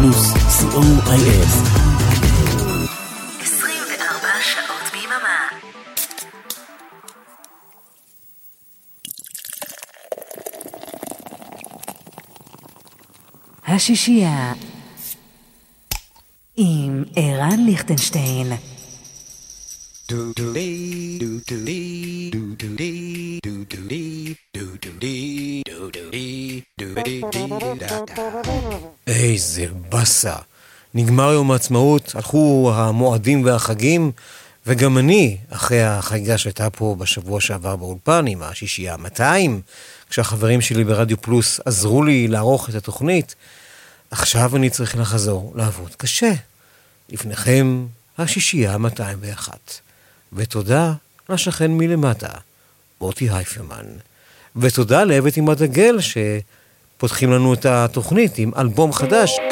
פלוס, co.il. 24 שעות ביממה. השישייה עם ערן ליכטנשטיין. do do dee do do dee do do dee do do dee do do dee איזה באסה. נגמר יום העצמאות, הלכו המועדים והחגים, וגם אני, אחרי החגיגה שהייתה פה בשבוע שעבר באולפן עם השישייה 200, כשהחברים שלי ברדיו פלוס עזרו לי לערוך את התוכנית, עכשיו אני צריך לחזור לעבוד קשה. לפניכם, השישייה 201. ותודה לשכן מלמטה, מוטי הייפרמן. ותודה לאבט עם הדגל שפותחים לנו את התוכנית עם אלבום חדש.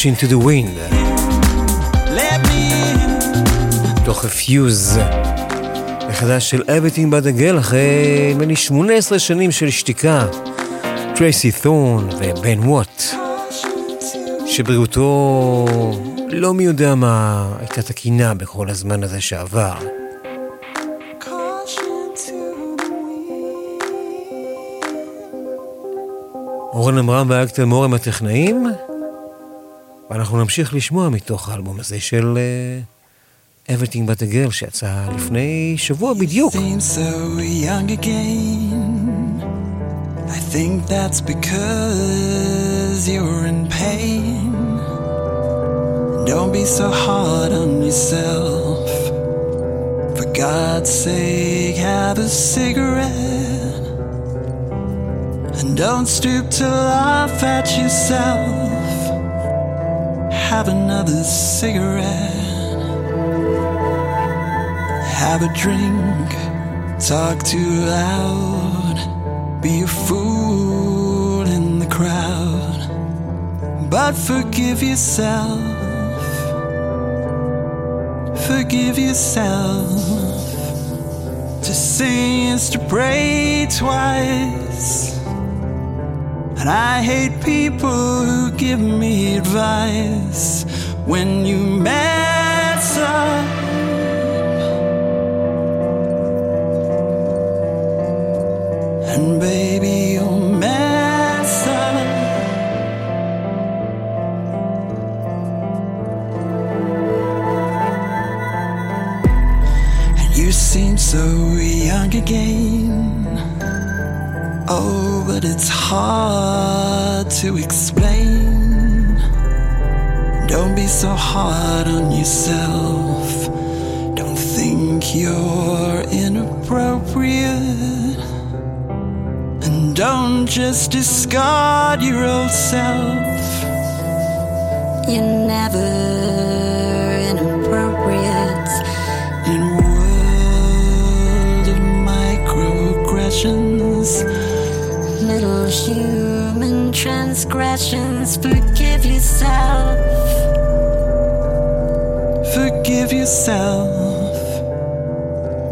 Wind. קרשין to the wind. תוך הפיוז. מחדש של אבטינג בדגל אחרי נדמה לי 18 שנים של שתיקה. טרייסי תורן ובן ווט, שבריאותו לא מי יודע מה הייתה תקינה בכל הזמן הזה שעבר. אורן עמרם ואלק תלמור הם הטכנאים, ואנחנו נמשיך לשמוע מתוך האלבום הזה של uh, Everything But a Girl שיצא לפני שבוע בדיוק. Don't be so hard on yourself. For God's sake, have a cigarette. And don't stoop to laugh at yourself have another cigarette, have a drink, talk too loud, be a fool in the crowd, but forgive yourself, forgive yourself. To sing is to pray twice. And I hate people who give me advice when you mess up. Just discard your old self. You're never inappropriate. In a world of microaggressions little human transgressions. Forgive yourself. Forgive yourself.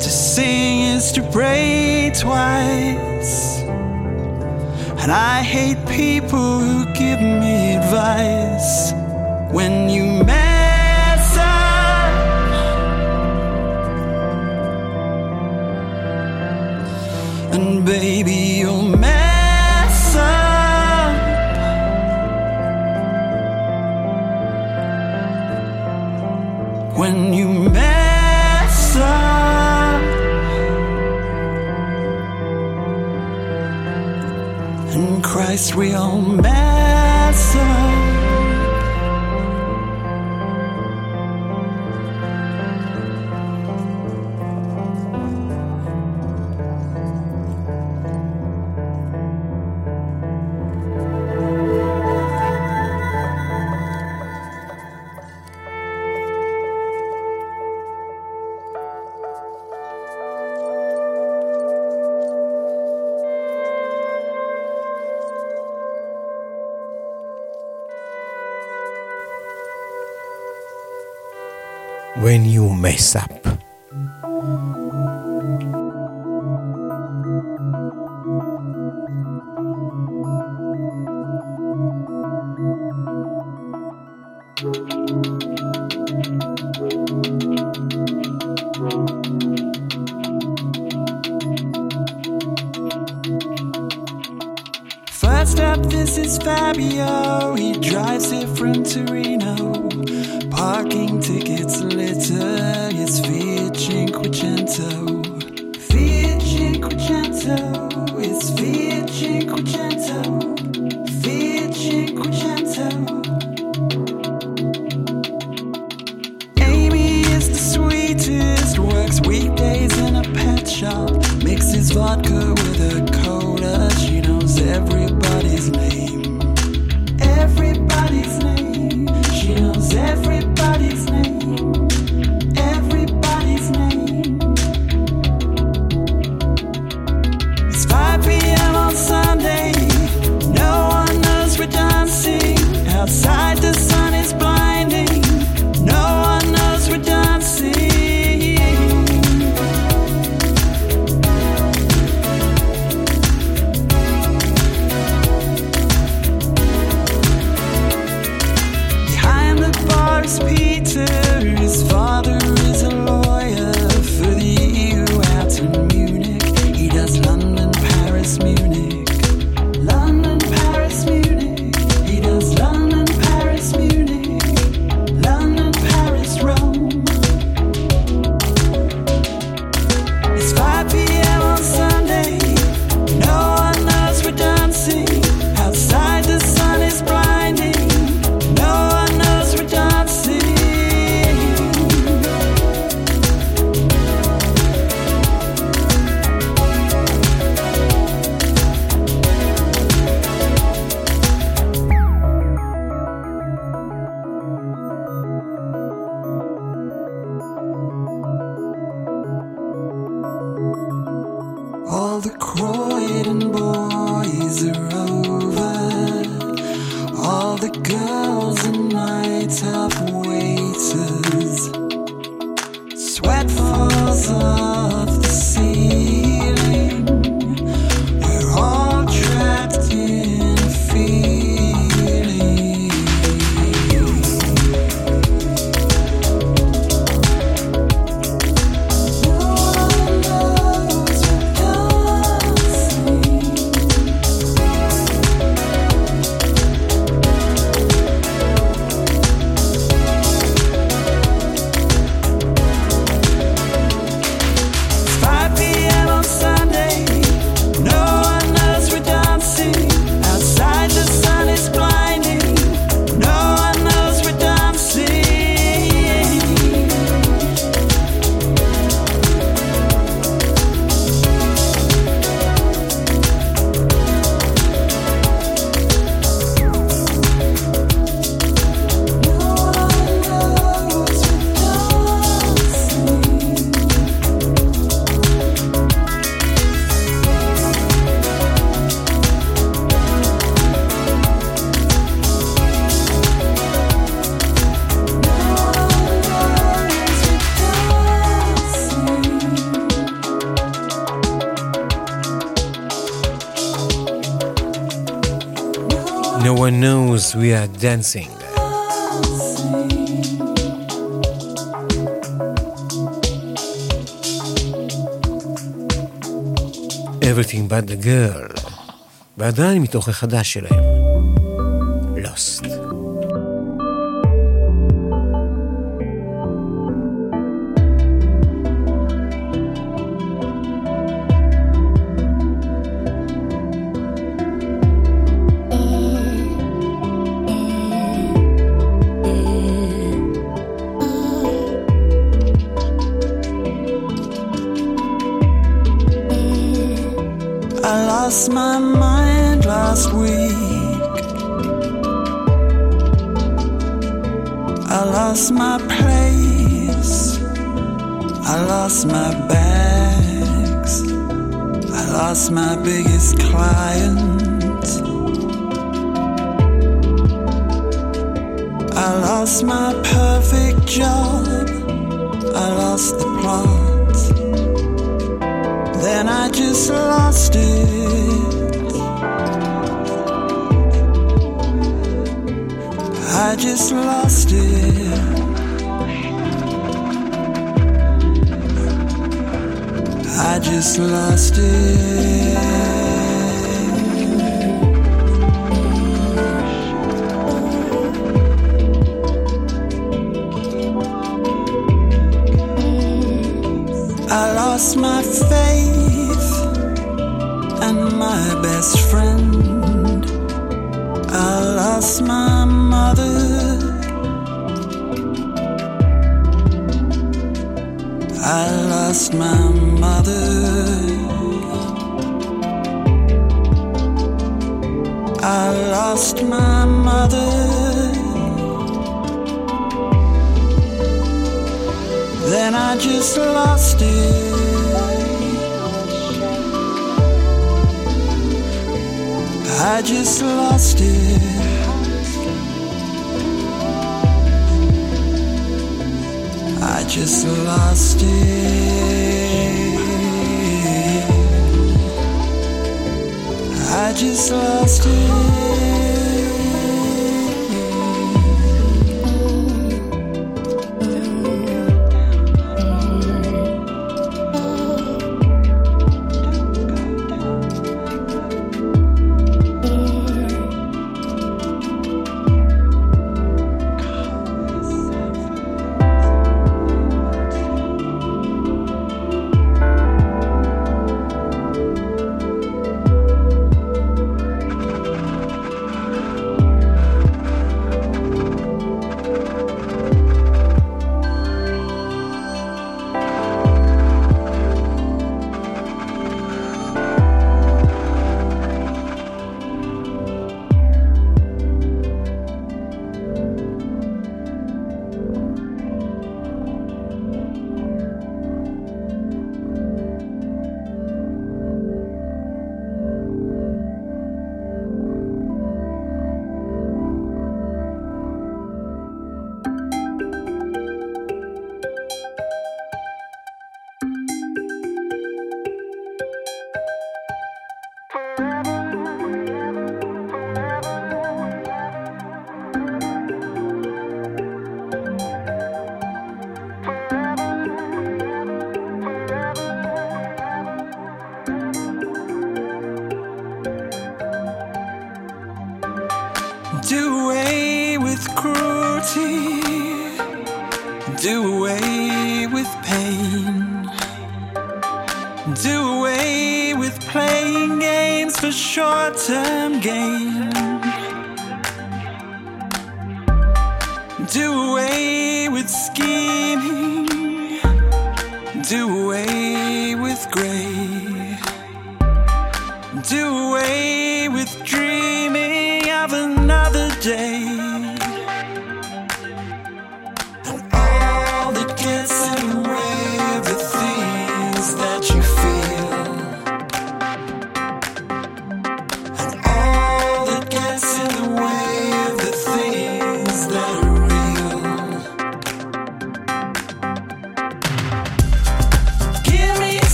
To sing is to pray twice. I hate people who give me advice when you mess up. And baby, you'll mess up. When you mess In Christ, we When you mess up. We are dancing. Everything but the girl, ועדיין מתוך החדש שלהם.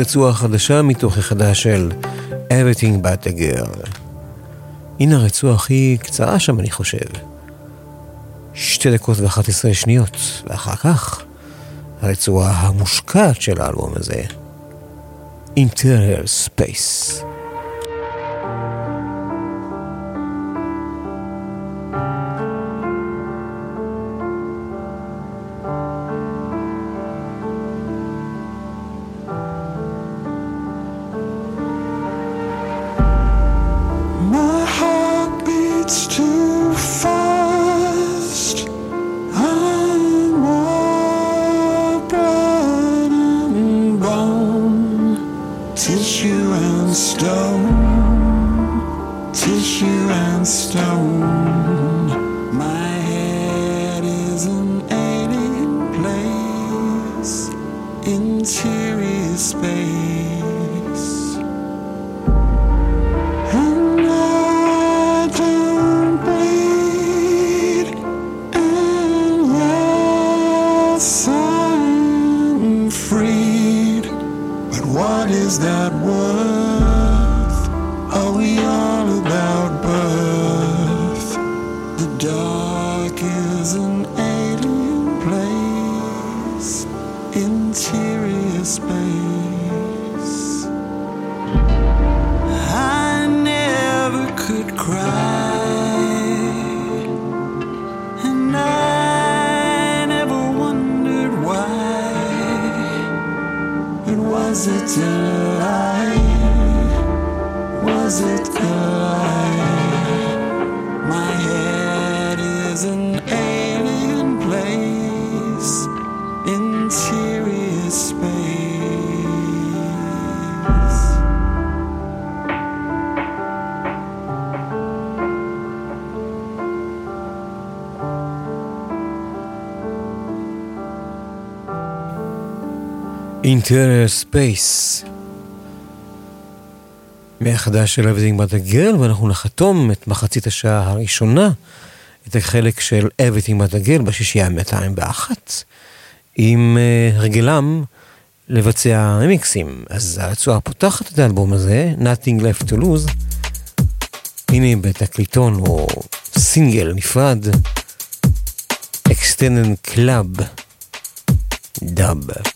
רצועה חדשה מתוך החדש של Everything But a Girl. הנה הרצועה הכי קצרה שם, אני חושב. שתי דקות ואחת עשרה שניות, ואחר כך הרצועה המושקעת של האלבום הזה, Interior Space. Interior Space. מהחדש של Everything But a Girl, ואנחנו נחתום את מחצית השעה הראשונה, את החלק של Everything But a Girl בשישייה 201, עם uh, הרגלם לבצע רמיקסים. אז הרצועה הפותחת את האלבום הזה, Nothing Left to Lose, הנה בתקליטון או סינגל נפרד, Extended Club, דאב.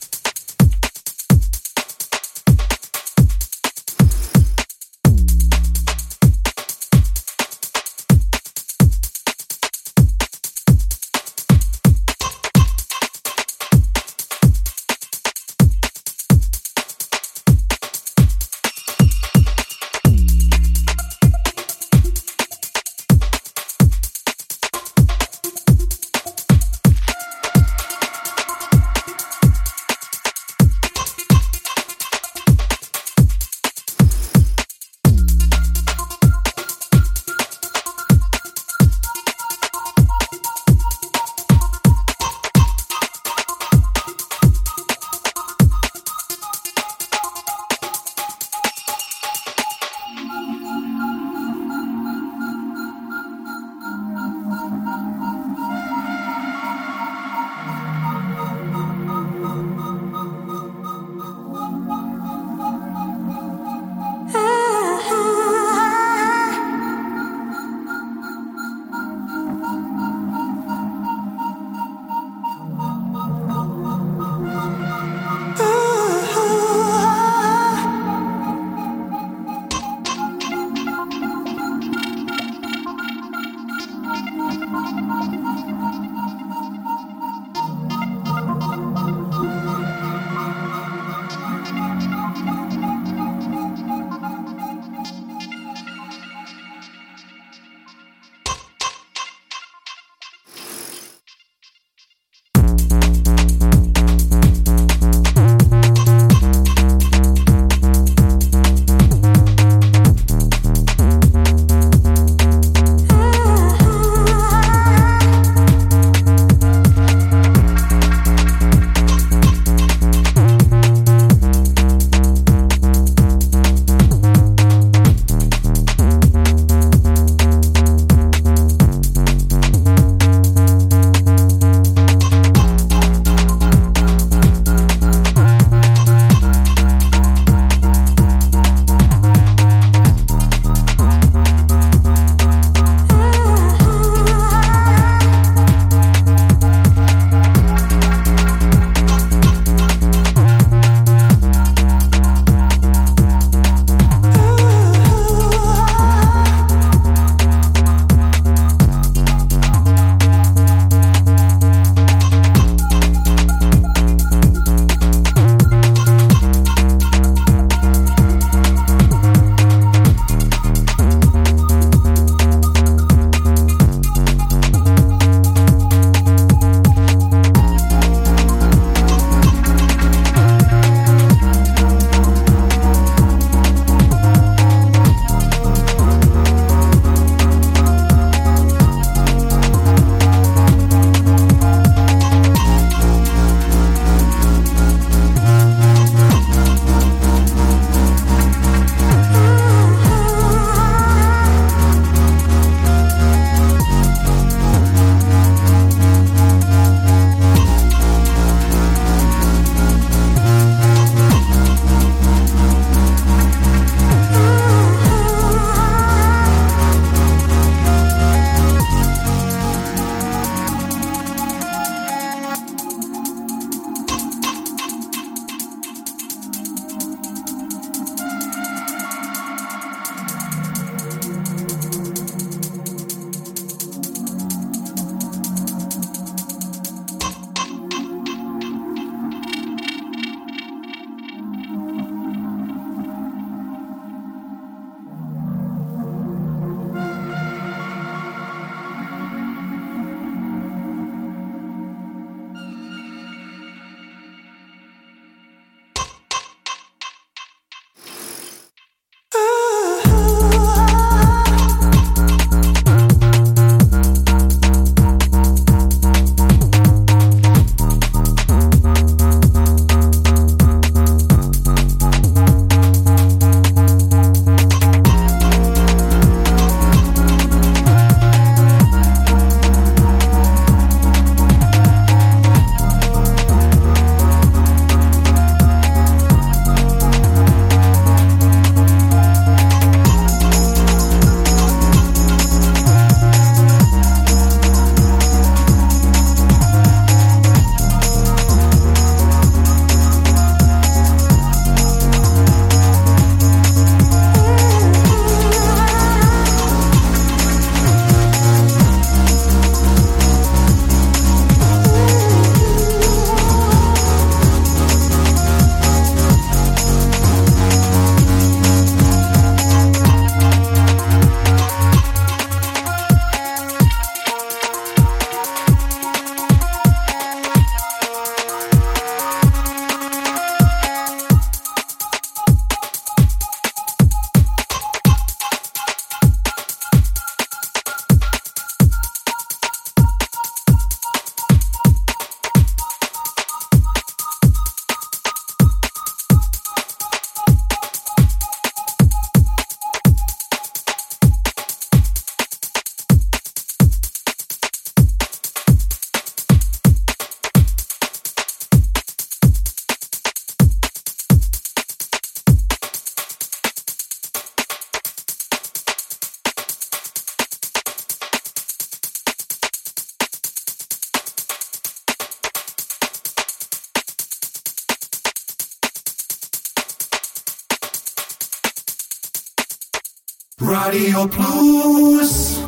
רדיו פלוס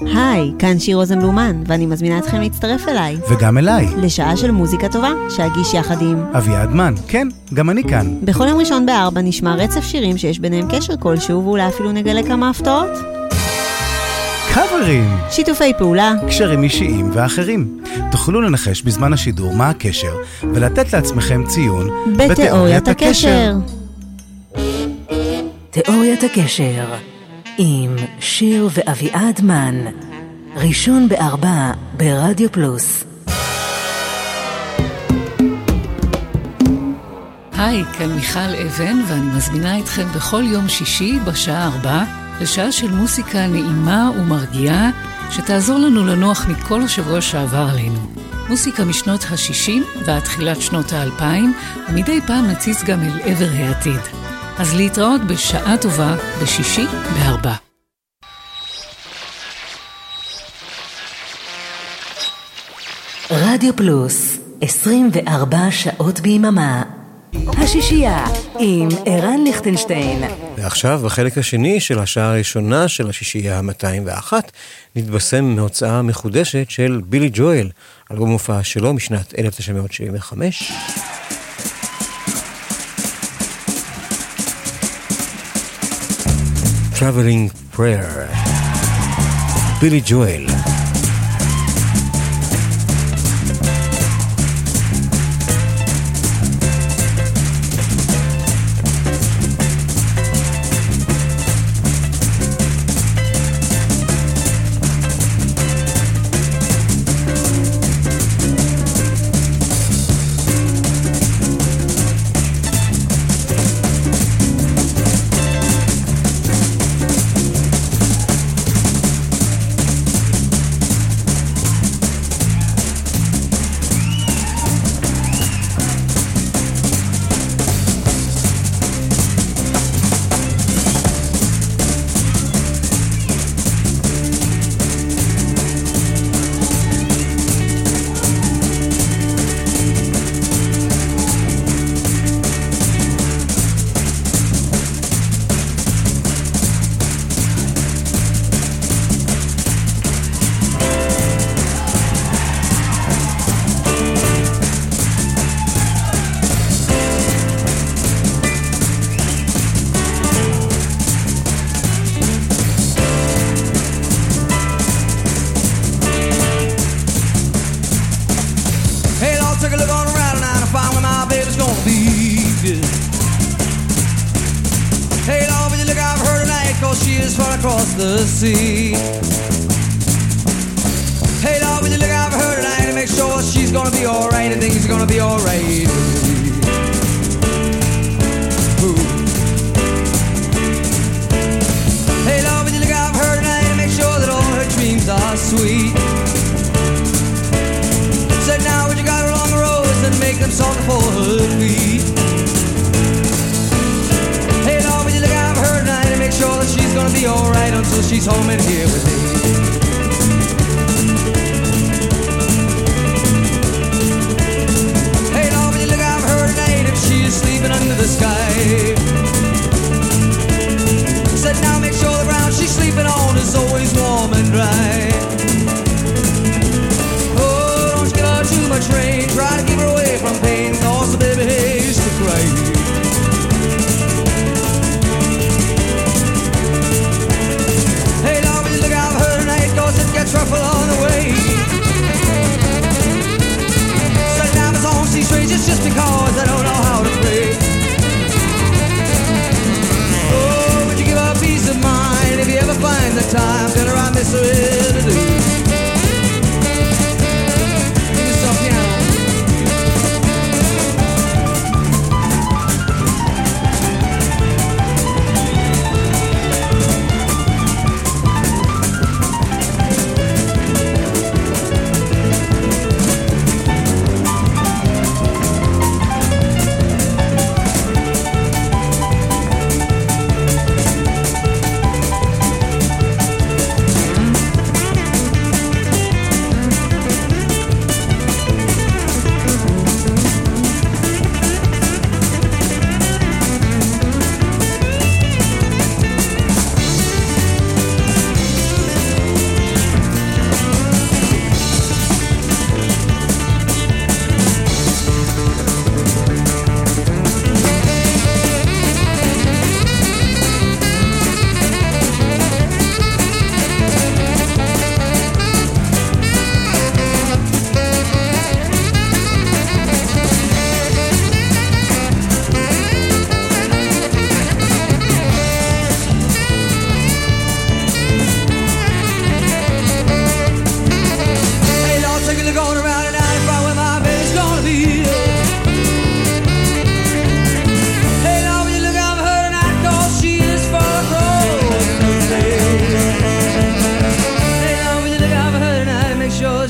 היי, כאן שיר רוזנבלומן, ואני מזמינה אתכם להצטרף אליי. וגם אליי, לשעה של מוזיקה טובה, שאגיש יחד עם... אביעד מן, כן, גם אני כאן. בכל יום ראשון בארבע נשמע רצף שירים שיש ביניהם קשר כלשהו, ואולי אפילו נגלה כמה הפתעות. קאברים! שיתופי פעולה, קשרים אישיים ואחרים. תוכלו לנחש בזמן השידור מה הקשר, ולתת לעצמכם ציון בתיאוריית הקשר. תיאוריית הקשר עם שיר ואביעד מן ראשון בארבע ברדיו פלוס היי, כאן מיכל אבן, ואני מזמינה אתכם בכל יום שישי בשעה ארבע לשעה של מוסיקה נעימה ומרגיעה, שתעזור לנו לנוח מכל השבוע שעבר עלינו. מוסיקה משנות ה-60 ועד תחילת שנות ה-2000, ומדי פעם נציץ גם אל עבר העתיד. אז להתראות בשעה טובה בשישי בארבע. רדיו פלוס 24 שעות ביממה השישייה עם ערן ליכטנשטיין ועכשיו, בחלק השני של השעה הראשונה של השישייה ה-201, נתבשם מהוצאה מחודשת של בילי ג'ואל, אלבום הופעה שלו משנת 1975. Traveling Prayer. Billy Joel.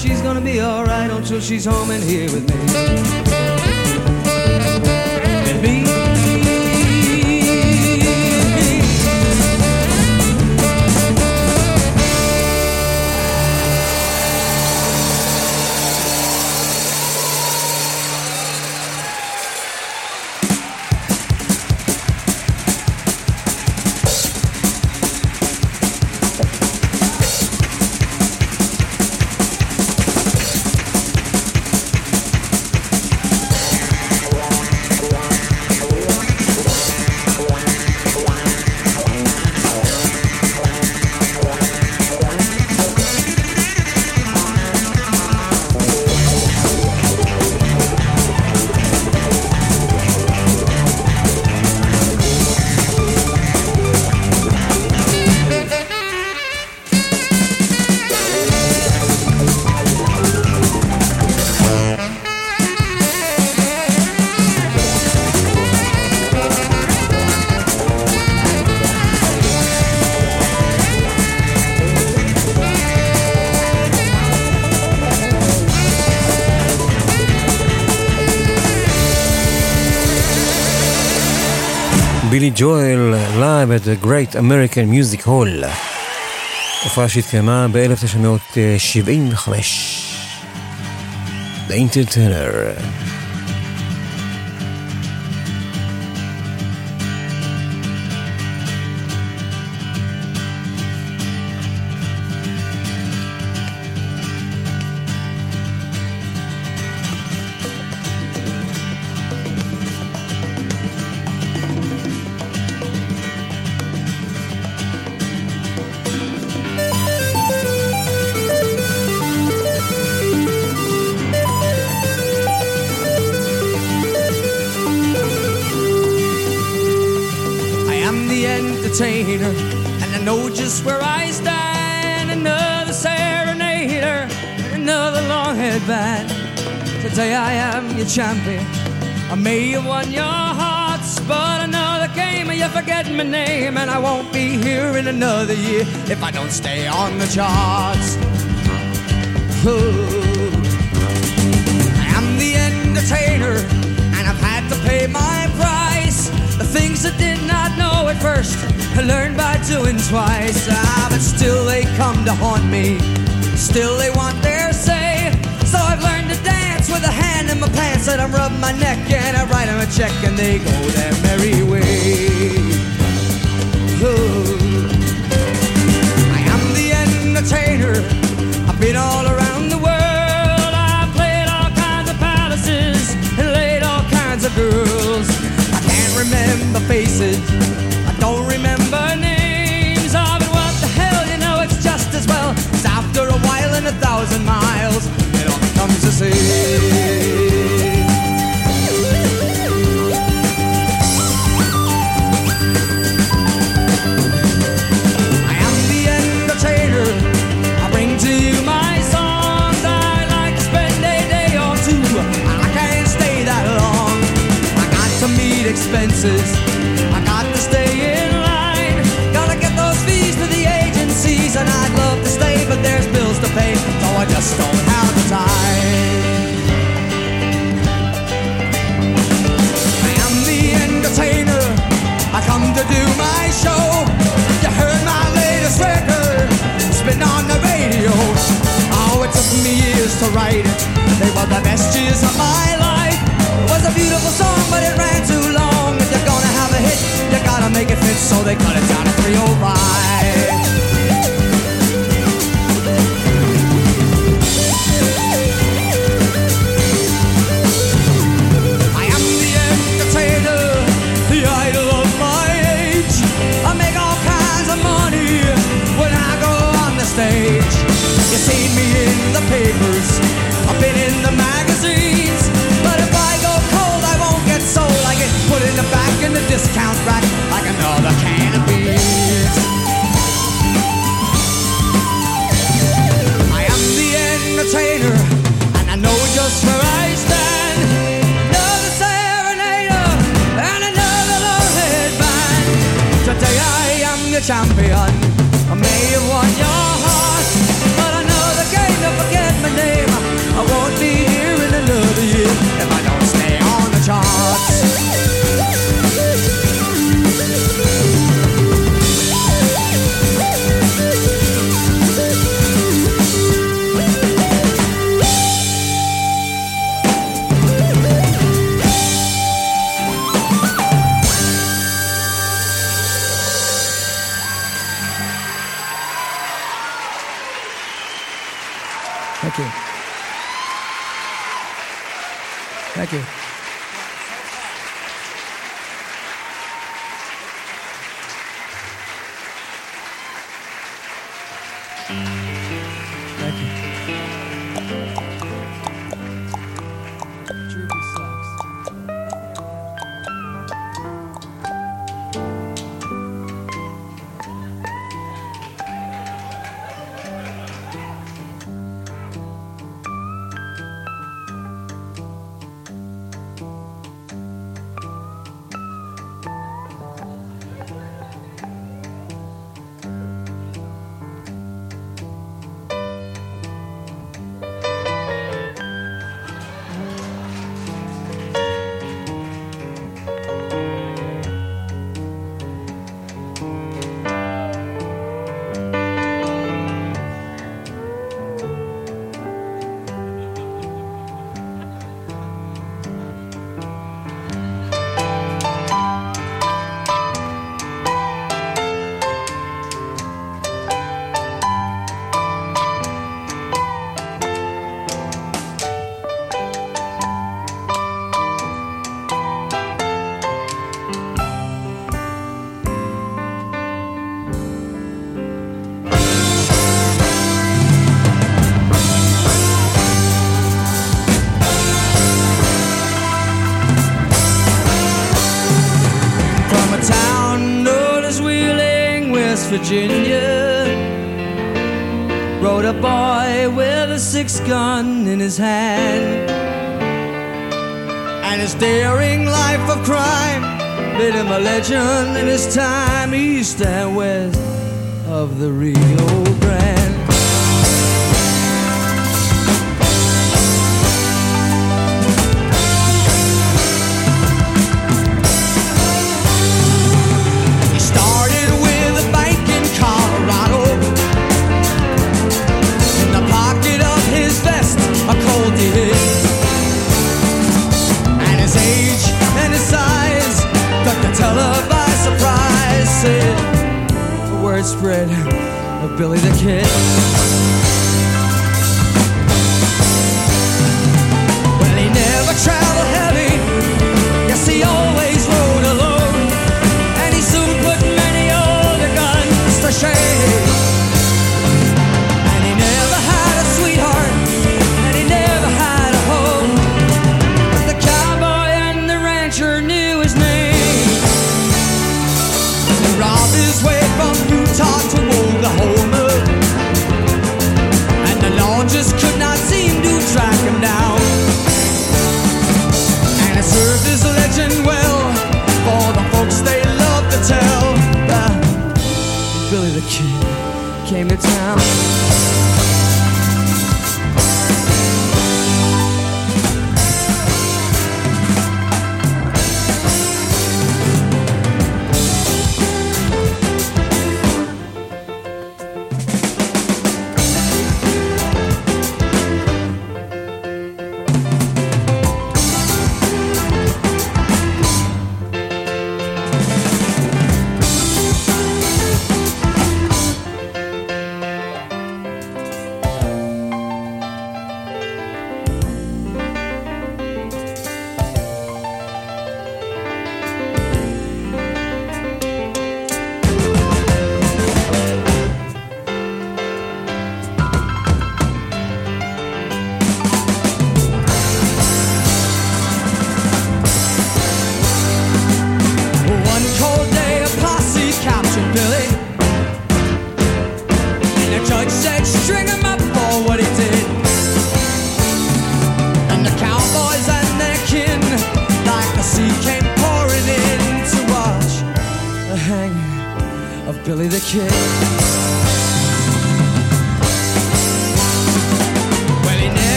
she's gonna be alright until she's home and here with me. ג'ואל, לייב את The Great American Music Hall. הופעה שהתקיימה ב-1975. The Entertainer. If I don't stay on the charts. Ooh. I am the entertainer, and I've had to pay my price. The things I did not know at first, I learned by doing twice. Ah, but still they come to haunt me. Still they want their say. So I've learned to dance with a hand in my pants, and I rub my neck and I write them a check, and they go their merry way. Been all around the world. I've played all kinds of palaces and laid all kinds of girls. I can't remember faces. Expenses. I got to stay in line. Gotta get those fees to the agencies, and I'd love to stay, but there's bills to pay, so I just don't have the time. I am the entertainer. I come to do my show. You heard my latest record. It's been on the radio. Oh, it took me years to write it. They were the best years of my so they cut it down to 305. Champion. I may have won your heart, but I know the game to forget my name. six gun in his hand. And his daring life of crime made him a legend in his time, east and west of the Rio.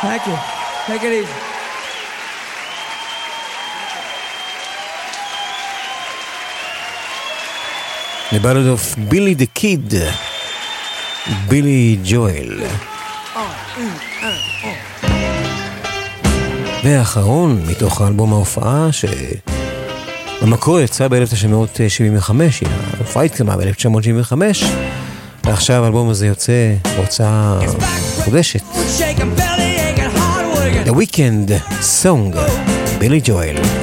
Thank you. Take it easy. The Ballad of Billy the Kid, Billy Joel. והאחרון מתוך האלבום ההופעה שבמקור יצא ב-1975, ההופעה התקיימה ב-1975, ועכשיו האלבום הזה יוצא בהוצאה חודשת. The Weekend Song, Billy Joel.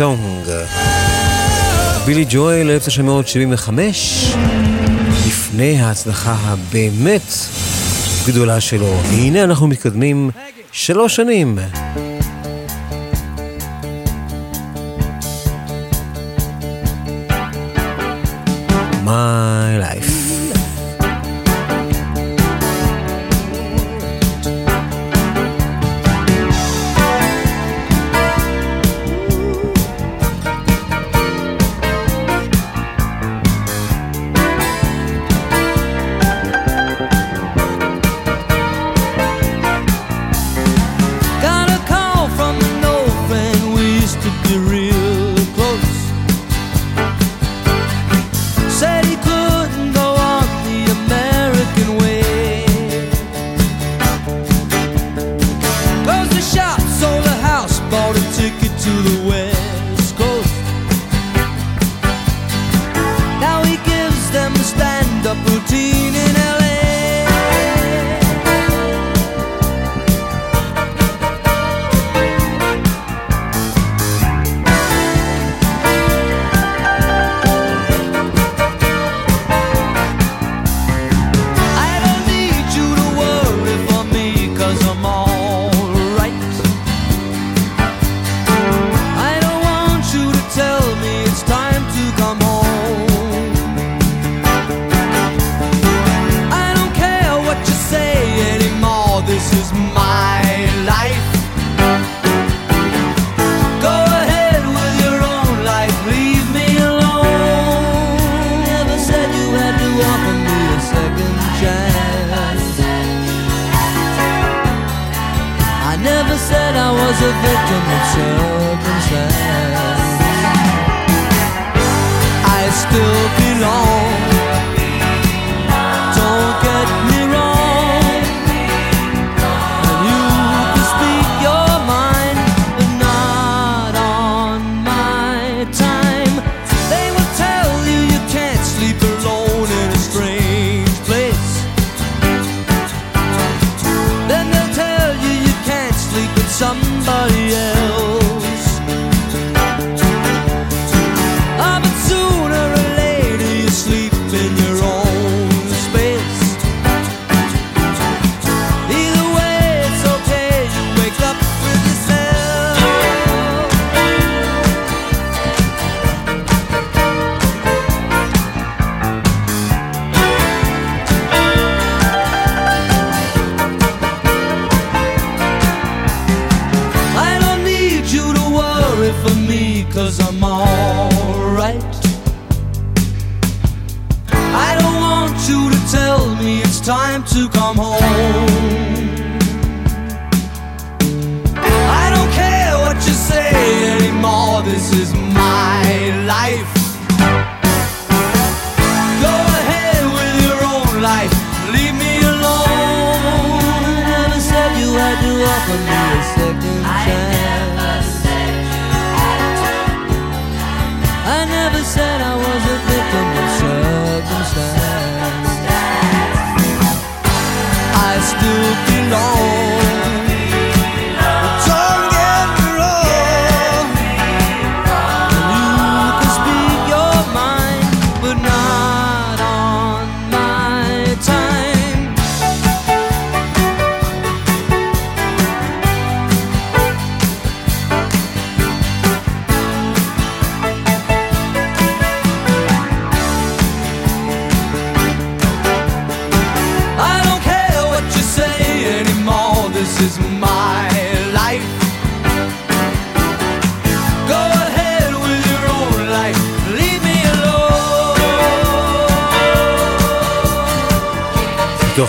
Song. בילי ג'ואל, 1975, לפני ההצלחה הבאמת גדולה שלו. והנה אנחנו מתקדמים שלוש שנים.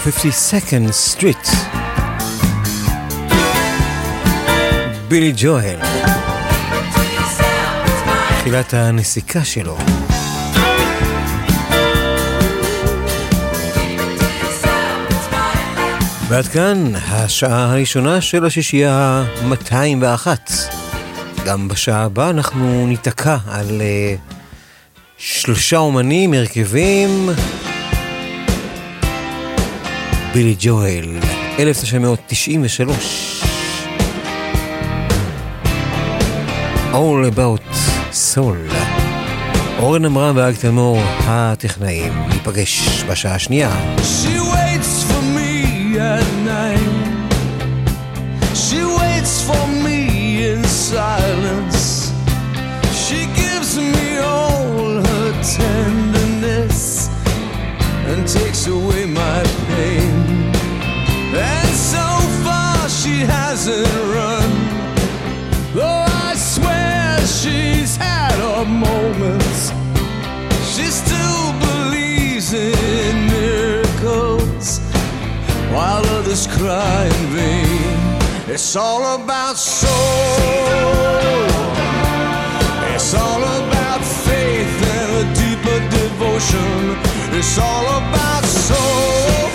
52nd Street. בילי ג'והל. תחילת הנסיקה שלו. ועד כאן השעה הראשונה של השישייה ה-201. גם בשעה הבאה אנחנו ניתקע על uh, שלושה אומנים, הרכבים. בילי ג'ואל, 1993. All About Soul. אורן אמרה ואג תלמור, הטכנאים, ניפגש בשעה השנייה. She cry in vain. It's all about soul. It's all about faith and a deeper devotion. It's all about soul.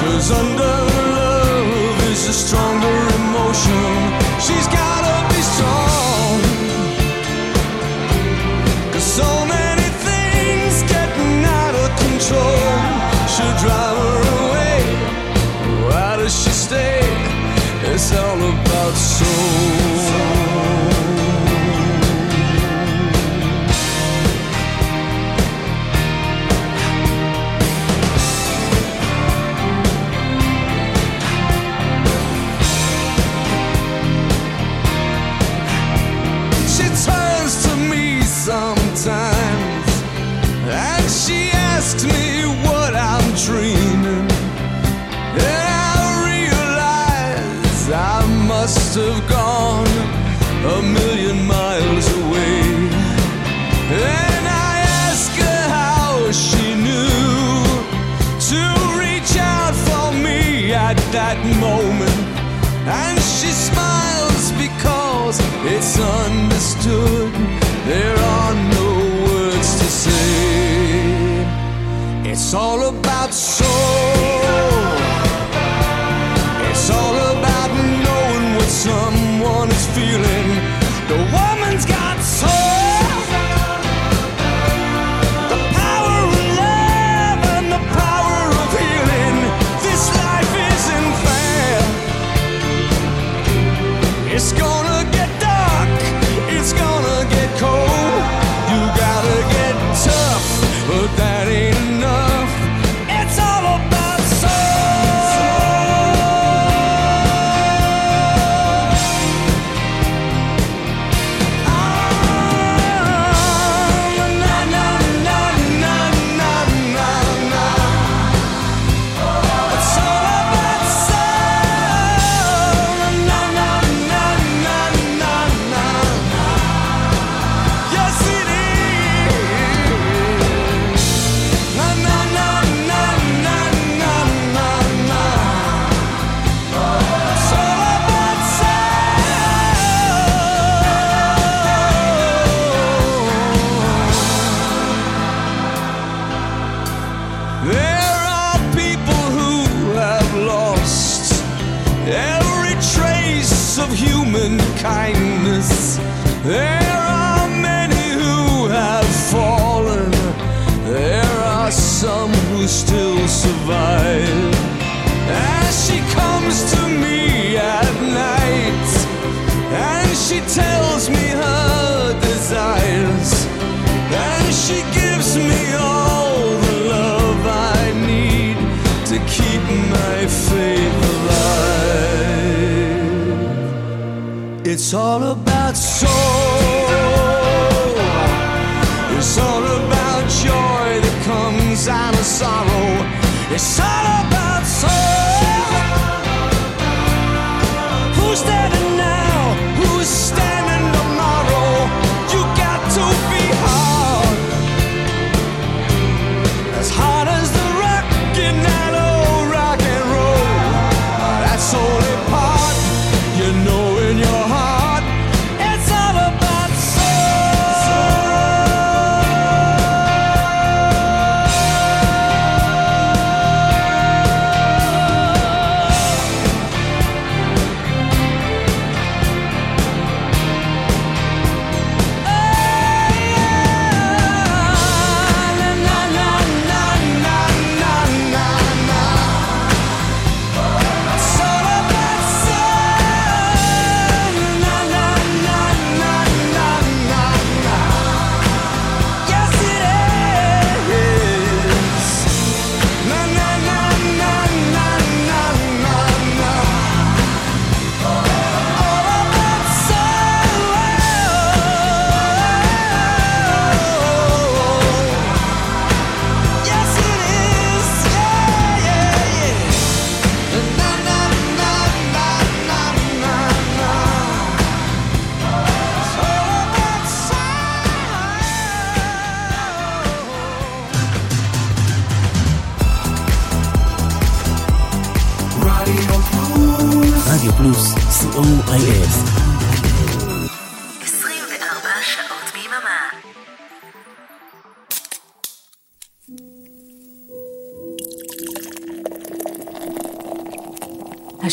Cause under love is a stronger emotion. She's got sou.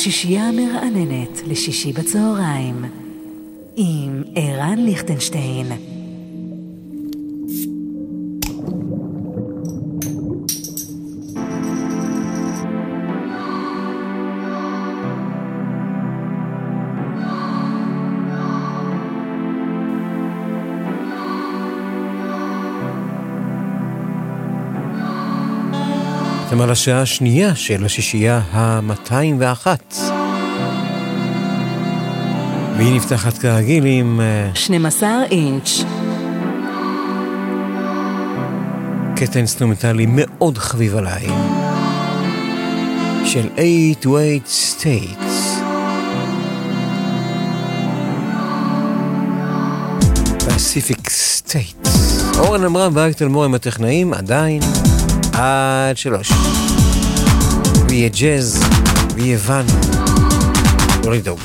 השישייה המרעננת לשישי בצהריים עם ערן ליכטנשטיין. גם על השעה השנייה של השישייה ה-201. והיא נפתחת כרגיל עם... אה, 12 אינץ'. קטע אינסטרומנטלי מאוד חביב עליי, של 8-8 States. פסיפיק סטייטס. אורן עמרם ואריק תלמור הם הטכנאים, עדיין. עד שלוש. ויהיה ג'אז, ויהיה ואן, לא לדאוג.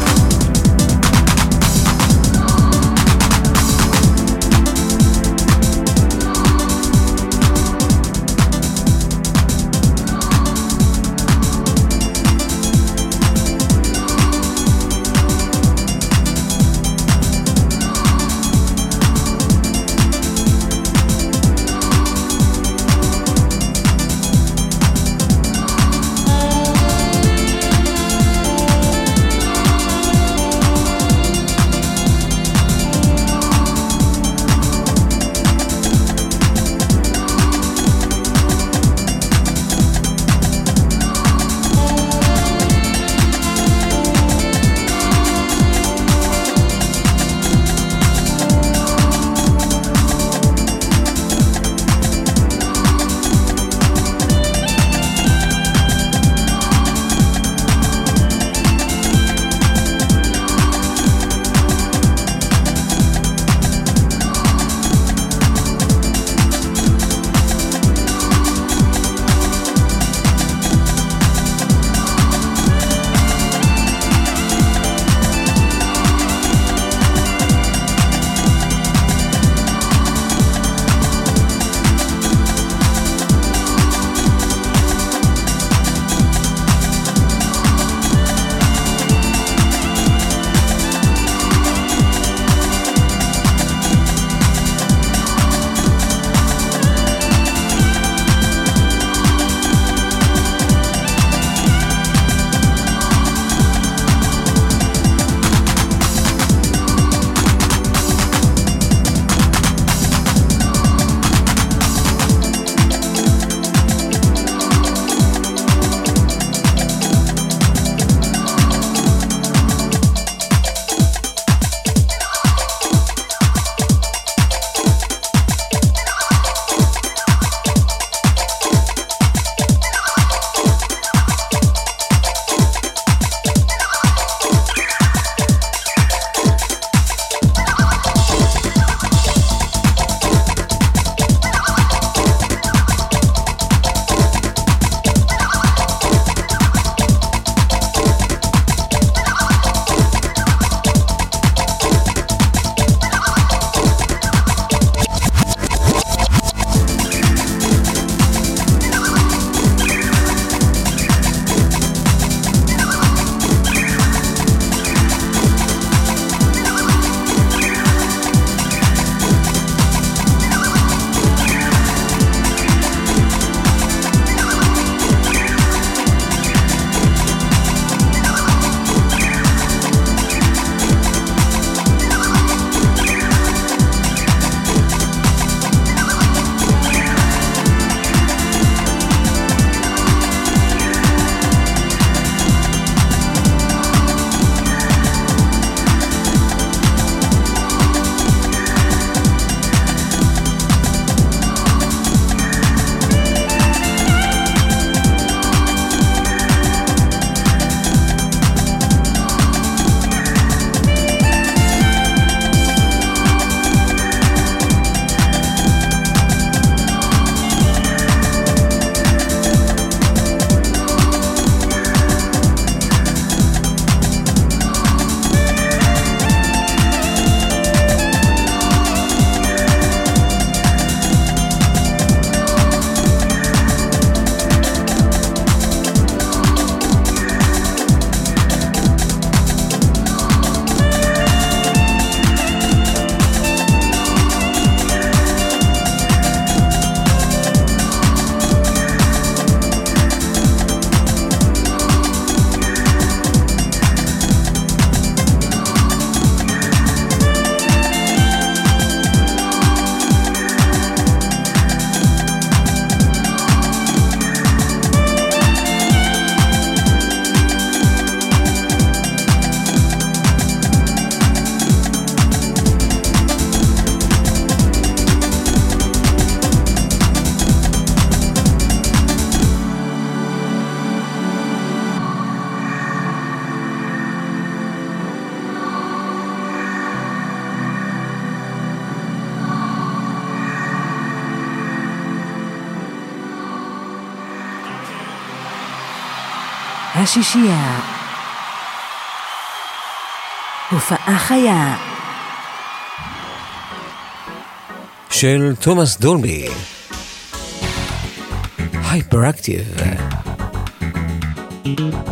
השישייה. הופעה חיה. של תומאס דולבי. הייפראקטיב. At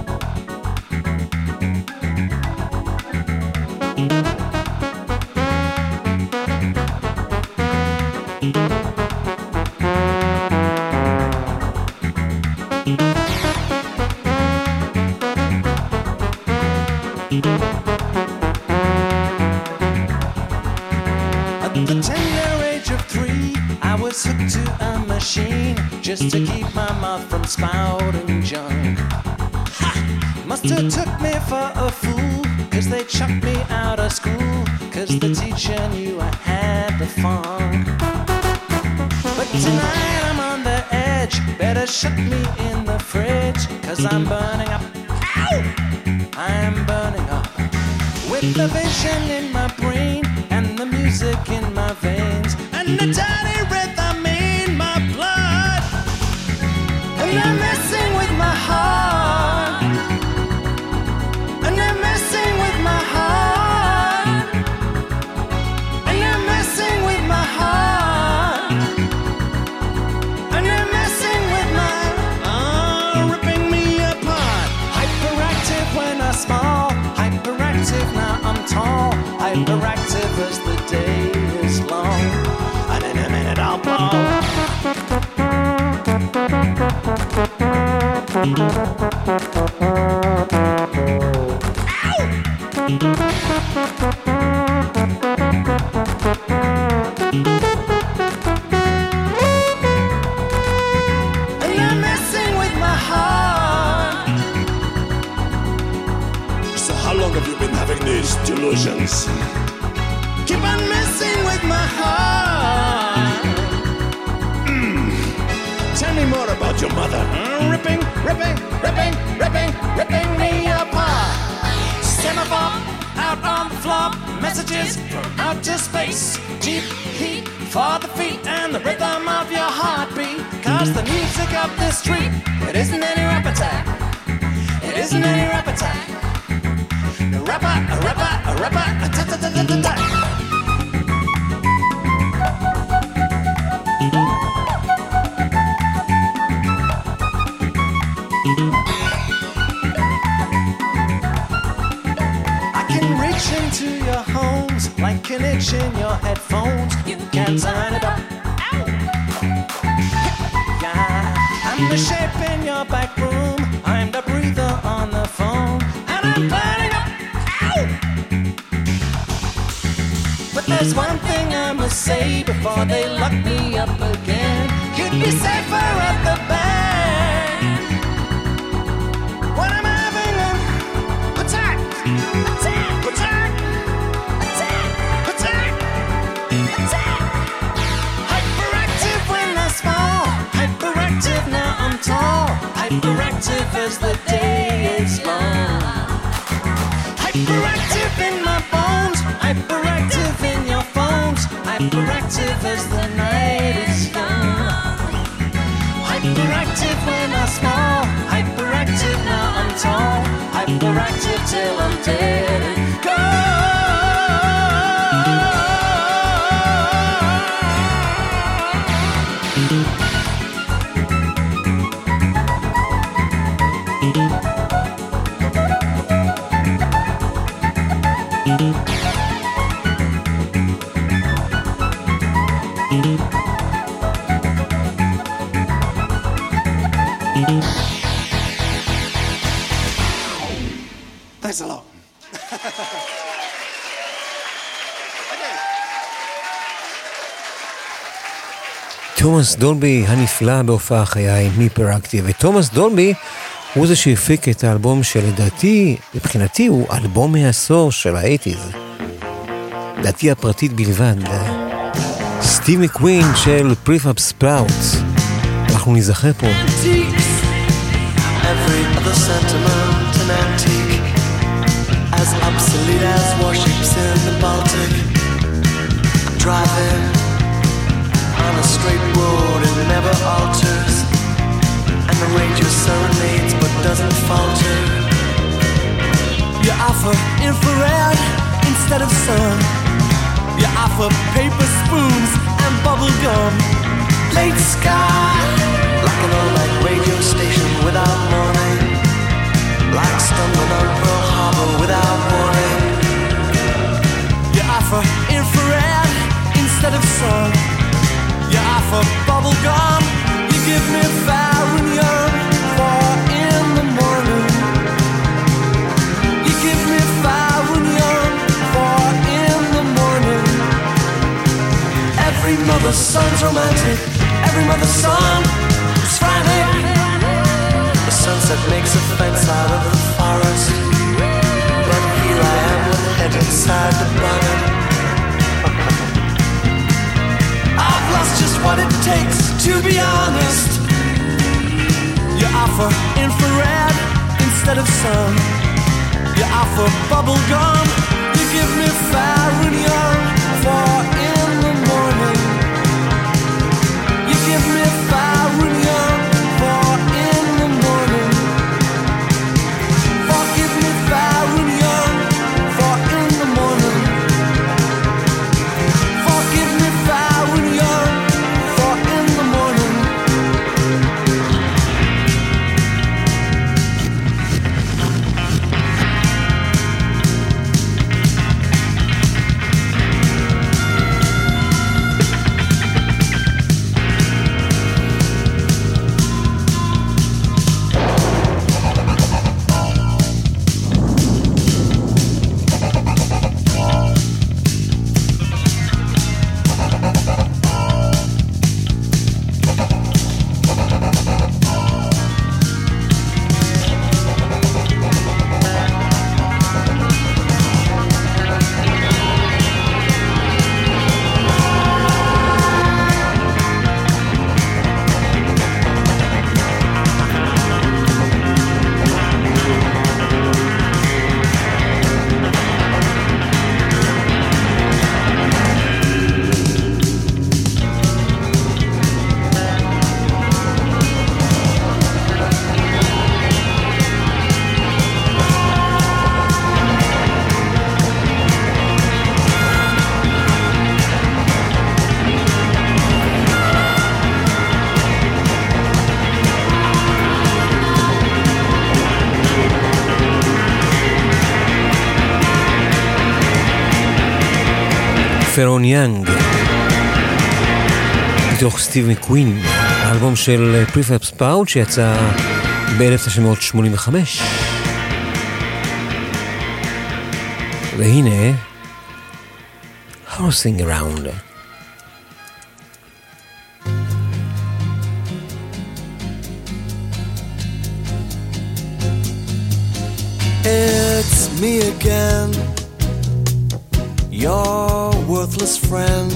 Vision in my brain and the music in my veins. And the dirty space. Deep heat for the feet and the rhythm of your heartbeat. Cause the music of the street, it isn't any rap attack. It isn't any rap attack. A rapper, a rapper, a rapper, a ta ta ta ta ta ta. Homes like an itch in your headphones. You can turn it up. Yeah, I'm the shape in your back room. I'm the breather on the phone, and I'm burning up. Ow! But there's one thing I must say before they lock me up again. You'd be safer at the band Hyperactive as the night is young. Hyperactive when I small. Hyperactive now I'm tall. Hyperactive till I'm dead תומאס דולבי הנפלא בהופעה חיה עם היפראקטיב, ותומאס דולבי הוא זה שהפיק את האלבום שלדעתי, מבחינתי הוא אלבום העשור של האייטיז. דעתי הפרטית בלבד. סטיב מקווין של פריפאפ ספראוט. אנחנו ניזכר פה. Driving on a straight road, it never alters, and the ranger serenades, but doesn't falter. You offer infrared instead of sun. You offer paper spoons and bubble gum. Late sky, like an all-night radio station without morning. Like stumbling on Pearl Harbor without warning. You offer infrared instead of sun. You offer bubble gum. You give me fire and young four in the morning. You give me fire and young four in the morning. Every mother's son's romantic. Every mother's son is frantic. The sunset makes a fence out of the forest. But here I am with head inside the bonnet. Lost just what it takes to be honest. You offer infrared instead of sun. You offer bubble gum. You give me פרון יאנג, מתוך סטיב מקווין, האלבום של פריפאפ ספאוט שיצא ב-1985. והנה, Horsing Around. It's me again, your worthless friend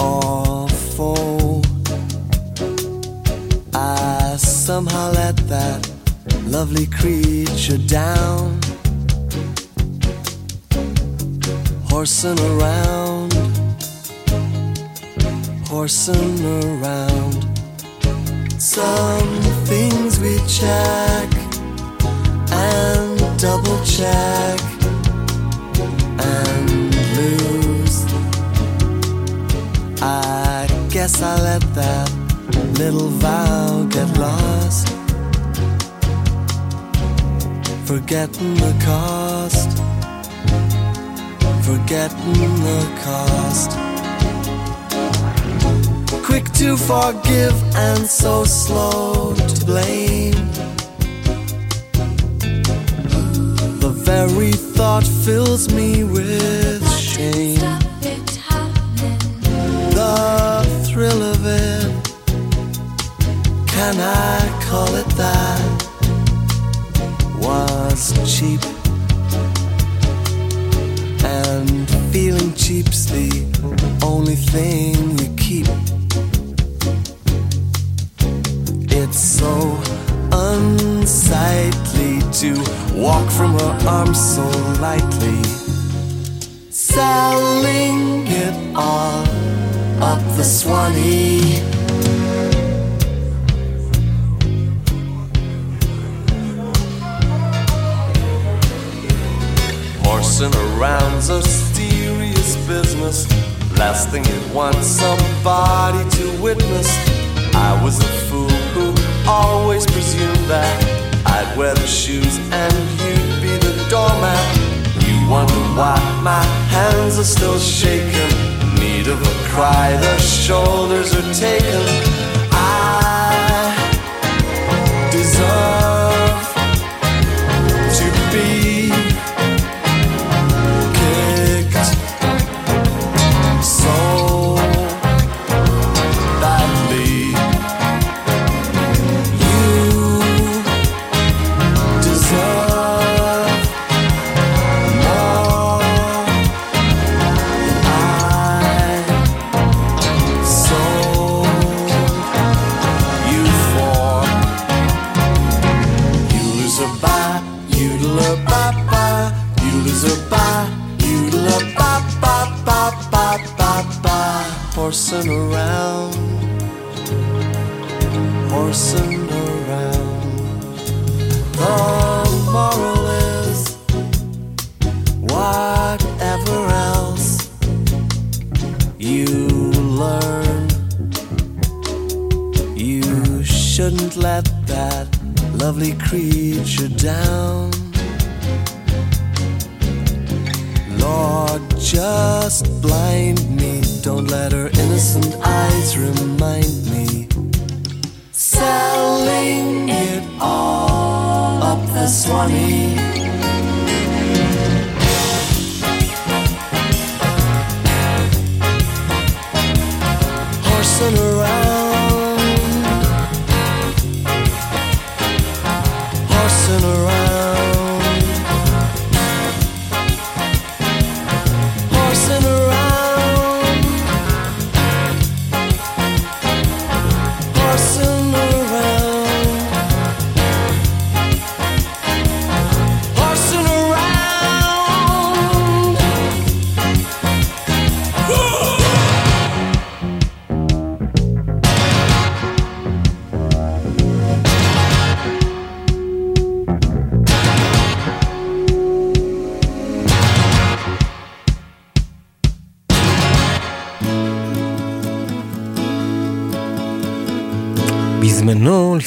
or foe. I somehow let that lovely creature down, horsing around, horsing around. Some things we check I let that little vow get lost. Forgetting the cost, forgetting the cost. Quick to forgive and so slow to blame. The very thought fills me with shame. Can I call it that? Was cheap. And feeling cheap's the only thing you keep. It's so unsightly to walk from her arms so lightly, selling it all up the Swanee. Horsing around's a serious business. Last thing you'd want somebody to witness. I was a fool who always presumed that I'd wear the shoes and you'd be the doormat. You wonder why my hands are still shaking. Need of a cry, the shoulders are taken.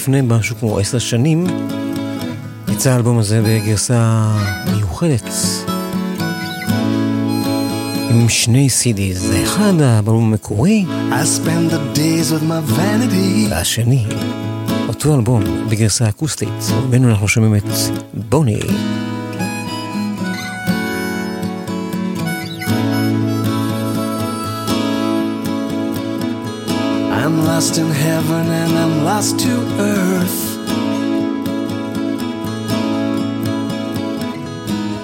לפני משהו כמו עשר שנים, יצא האלבום הזה בגרסה מיוחדת. עם שני CDs, אחד האלבום המקורי. והשני, אותו אלבום בגרסה אקוסטית, ממנו אנחנו שומעים את בוני. I'm lost in heaven and lost to earth.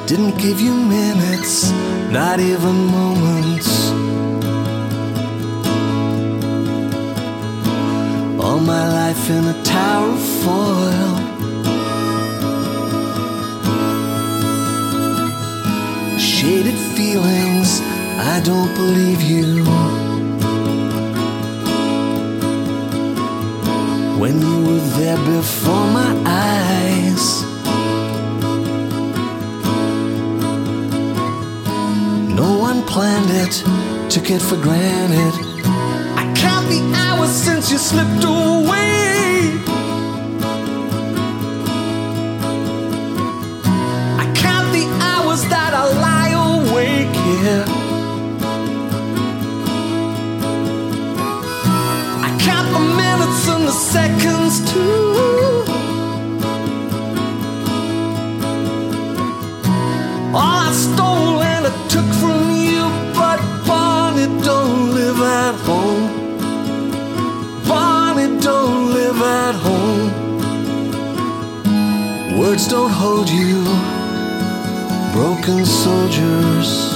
Didn't give you minutes, not even moments. All my life in a tower of foil. Shaded feelings, I don't believe you. When you were there before my eyes. No one planned it, took it for granted. I count the hours since you slipped away. I took from you, but Bonnie don't live at home. Bonnie don't live at home. Words don't hold you, broken soldiers.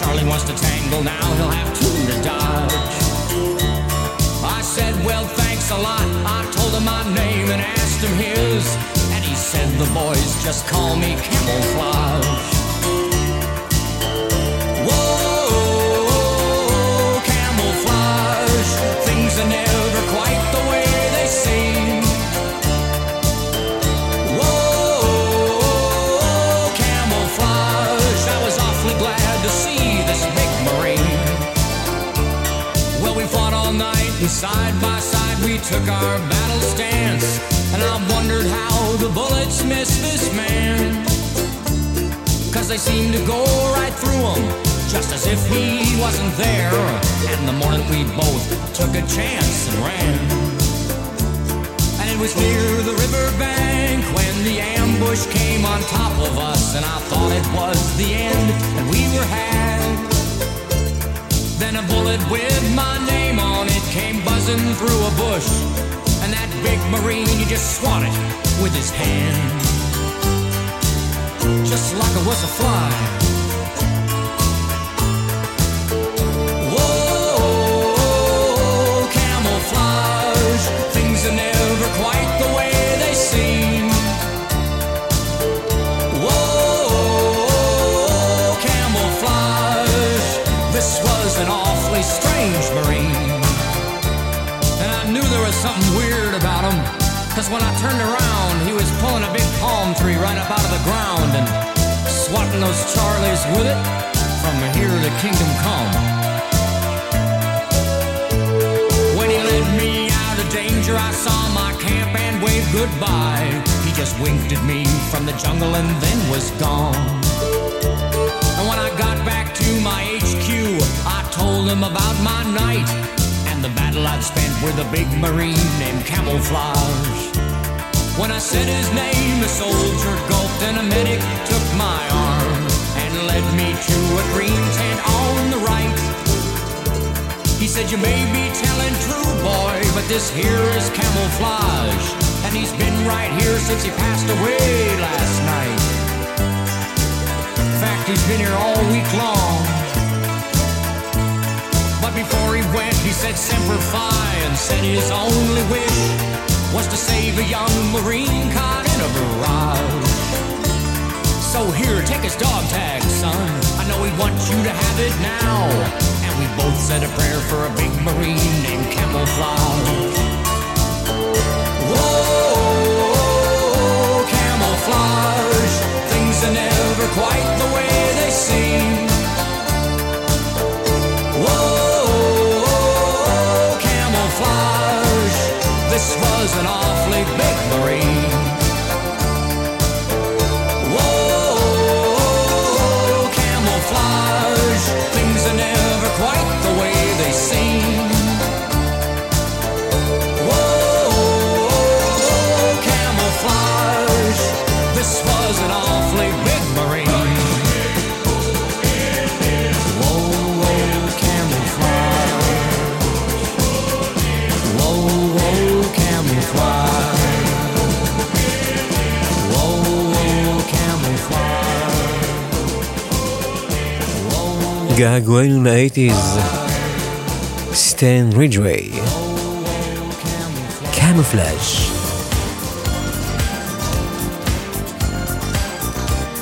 Charlie wants to tangle now, he'll have two to dodge. I said, Well, thanks a lot. I told him my name and asked him his. And he said, The boys just call me camouflage. Took our battle stance. And I wondered how the bullets missed this man. Cause they seemed to go right through him, just as if he wasn't there. And the morning we both took a chance and ran. And it was near the riverbank when the ambush came on top of us. And I thought it was the end, and we were had. Then a bullet with my name on it came buzzing through a bush. And that big marine, he just swatted with his hand just like a fly. When I turned around, he was pulling a big palm tree right up out of the ground and swatting those Charlies with it from here to kingdom come. When he led me out of danger, I saw my camp and waved goodbye. He just winked at me from the jungle and then was gone. And when I got back to my HQ, I told him about my night the battle I'd spent with a big marine named Camouflage. When I said his name, a soldier gulped and a medic took my arm and led me to a green tent on the right. He said, You may be telling true, boy, but this here is camouflage. And he's been right here since he passed away last night. In fact, he's been here all week long before he went, he said Semper Fi and said his only wish was to save a young Marine caught in a barrage. So here, take his dog tag, son. I know he wants you to have it now. And we both said a prayer for a big Marine named Camouflage. Whoa, camouflage. Things are never quite the way they seem. was an awfully big marine. געגוענו לאייטיז, סטן ריג'ווי, קמופלאז'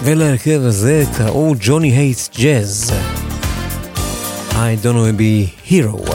ולהרכב הזה קראו ג'וני הייטס ג'אז, I don't want to be hero.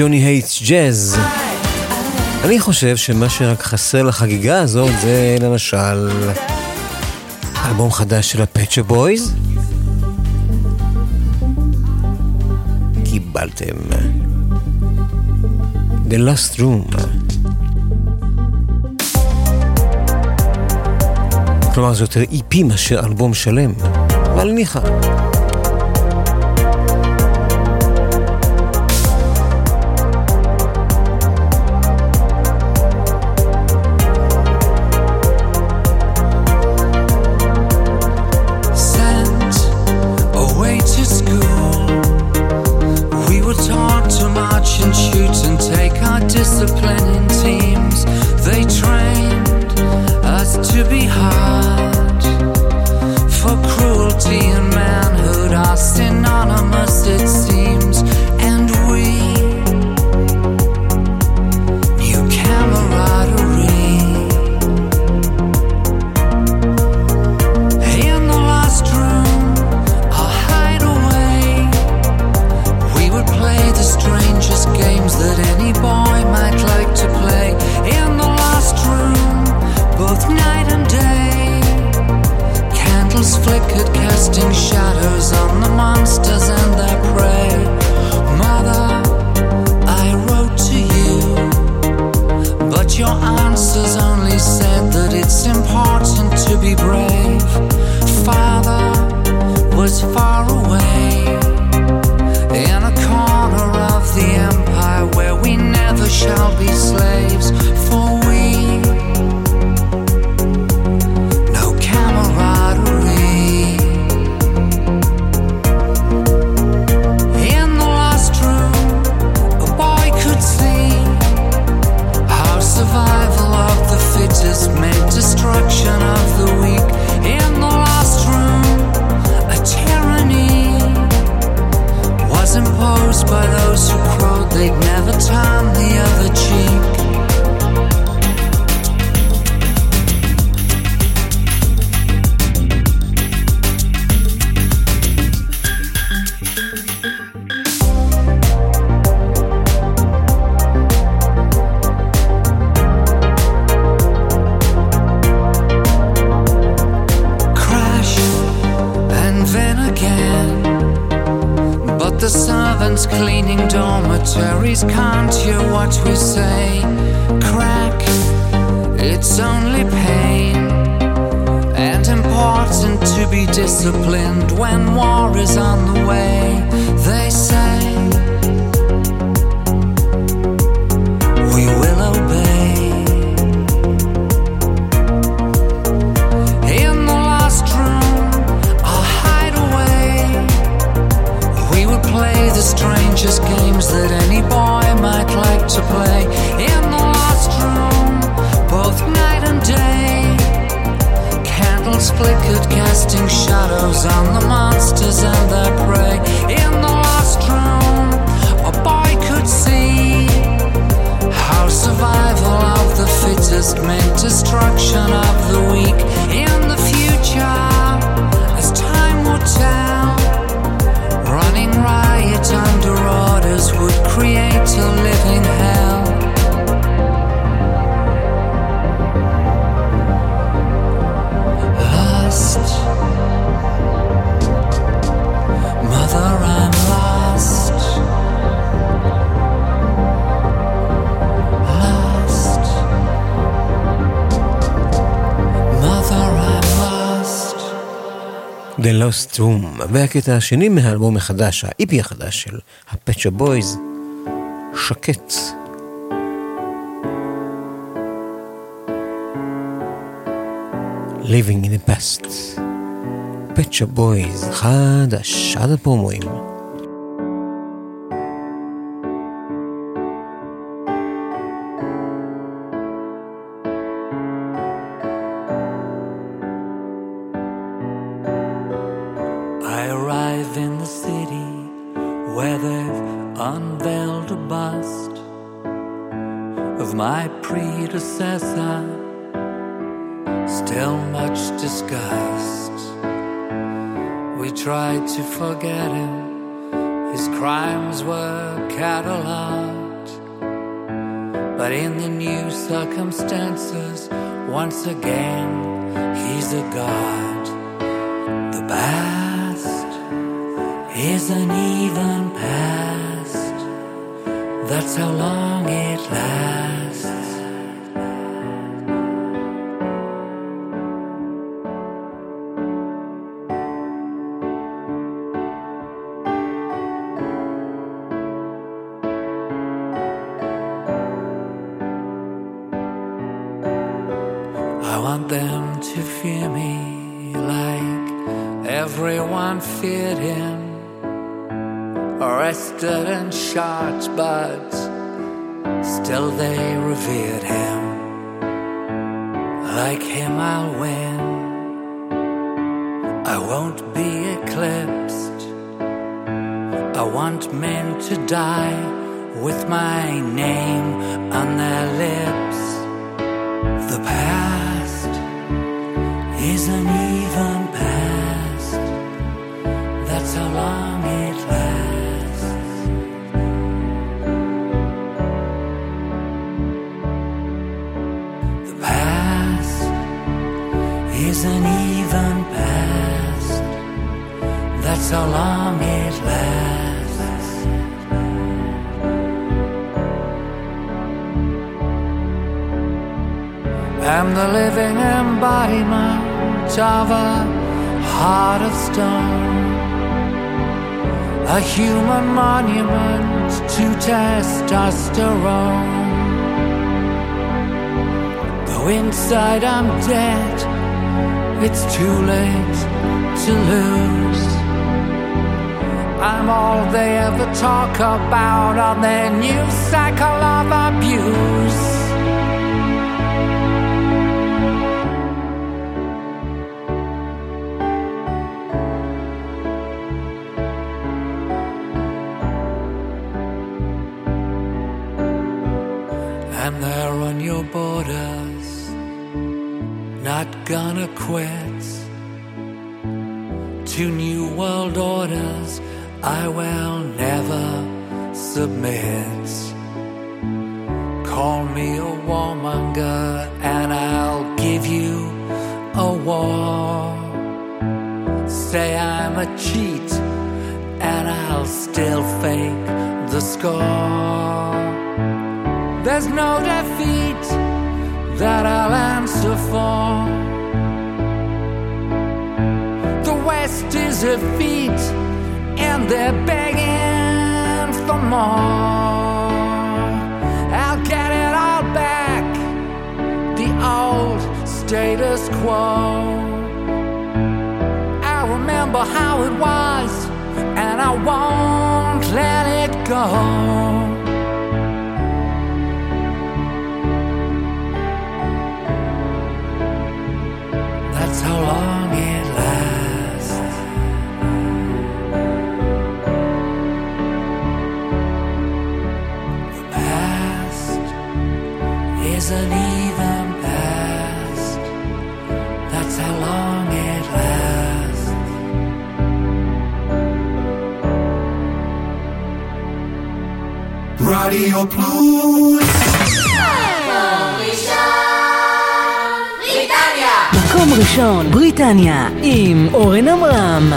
ג'וני הייטס ג'אז. אני חושב שמה שרק חסר לחגיגה הזאת זה למשל אלבום חדש של הפצ'ה בויז. קיבלתם. The Last Room. כלומר זה יותר איפי מאשר אלבום שלם, אבל ניחא. עצום, והקטע השני מהאלבום החדש, האיפי החדש של הפצ'ה בויז, שקט. Living in the past. פצ'ה בויז, חדש, עד הפרומואים. forget him. His crimes were catalogued. But in the new circumstances, once again, he's a god. בריטניה עם אורן עמרם.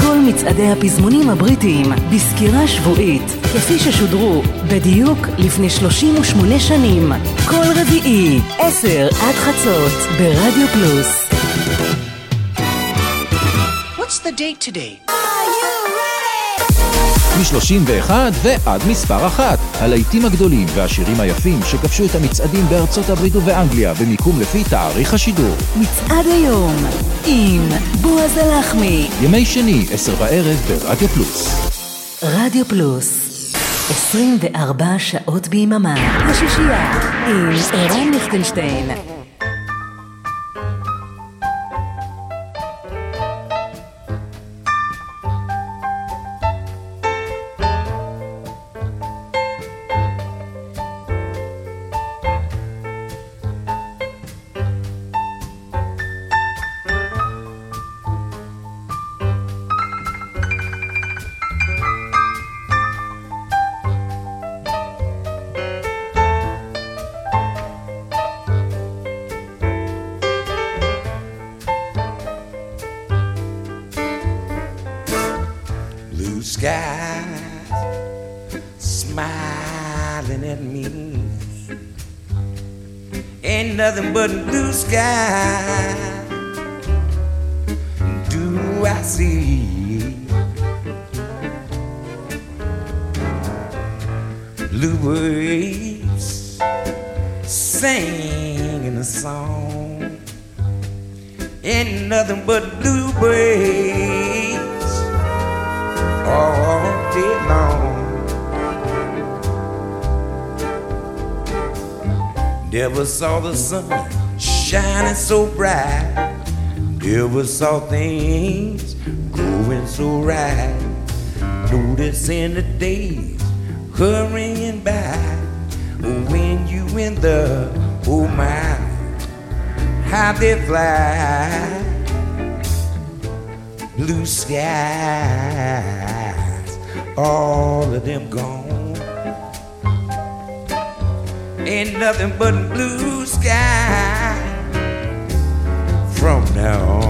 כל מצעדי הפזמונים הבריטיים בסקירה שבועית, כפי ששודרו בדיוק לפני 38 שנים, כל רביעי, 10 עד חצות ברדיו פלוס. What's the date today? מ-31 ועד מספר אחת. הלהיטים הגדולים והשירים היפים שכבשו את המצעדים בארצות הברית ובאנגליה במיקום לפי תאריך השידור. מצעד היום עם בועז הלחמי. ימי שני, עשר בערב ברדיו פלוס. רדיו פלוס 24 שעות ביממה. השישייה עם ערן ליכטנשטיין. Never saw things growing so right. Noticing the days hurrying by. When you in the oh my, how they fly. Blue skies, all of them gone. Ain't nothing but blue sky from now on.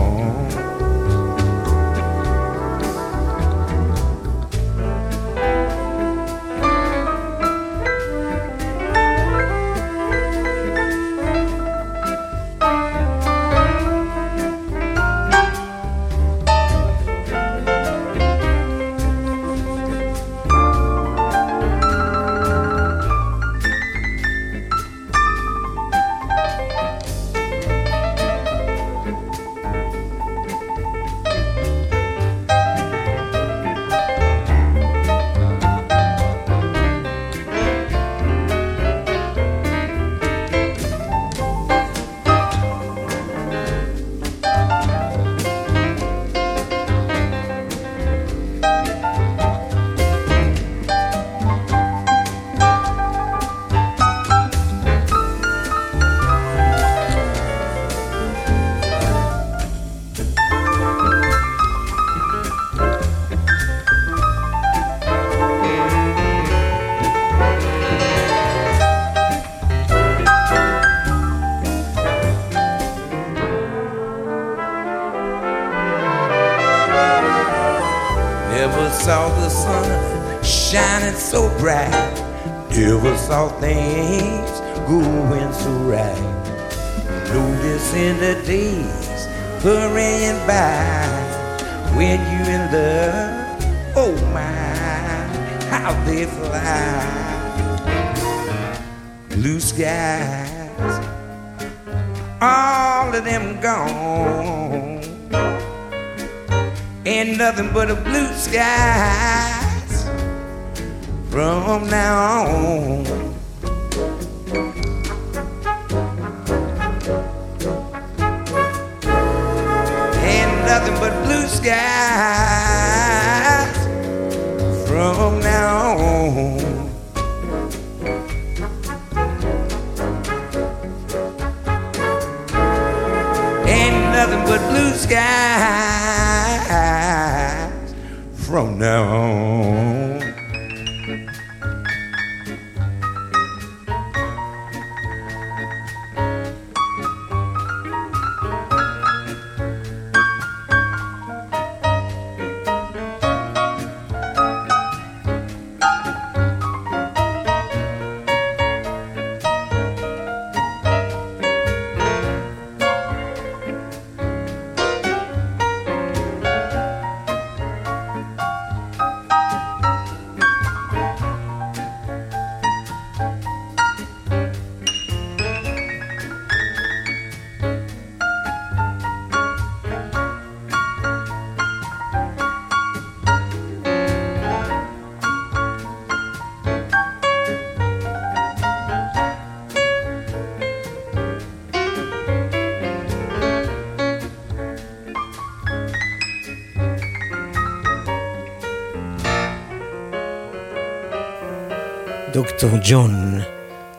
דוקטור ג'ון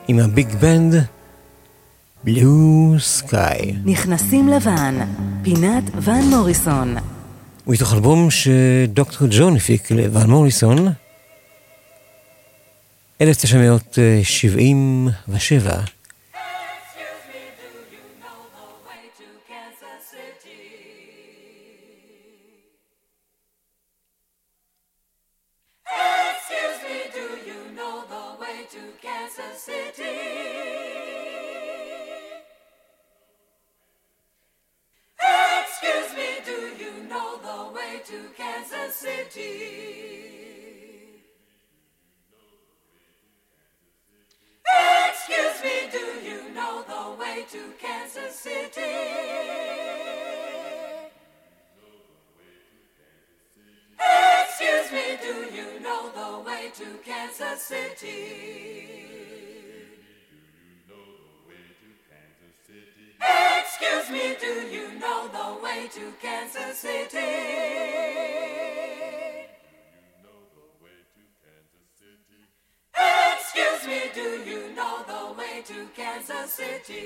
עם הביג בנד בלו סקאי. נכנסים לבן, פינת ון מוריסון. מתוך אלבום שדוקטור ג'ון הפיק לוון מוריסון, 1977. Kansas City. You know the way to Kansas City. Excuse me, do you know the way to Kansas City?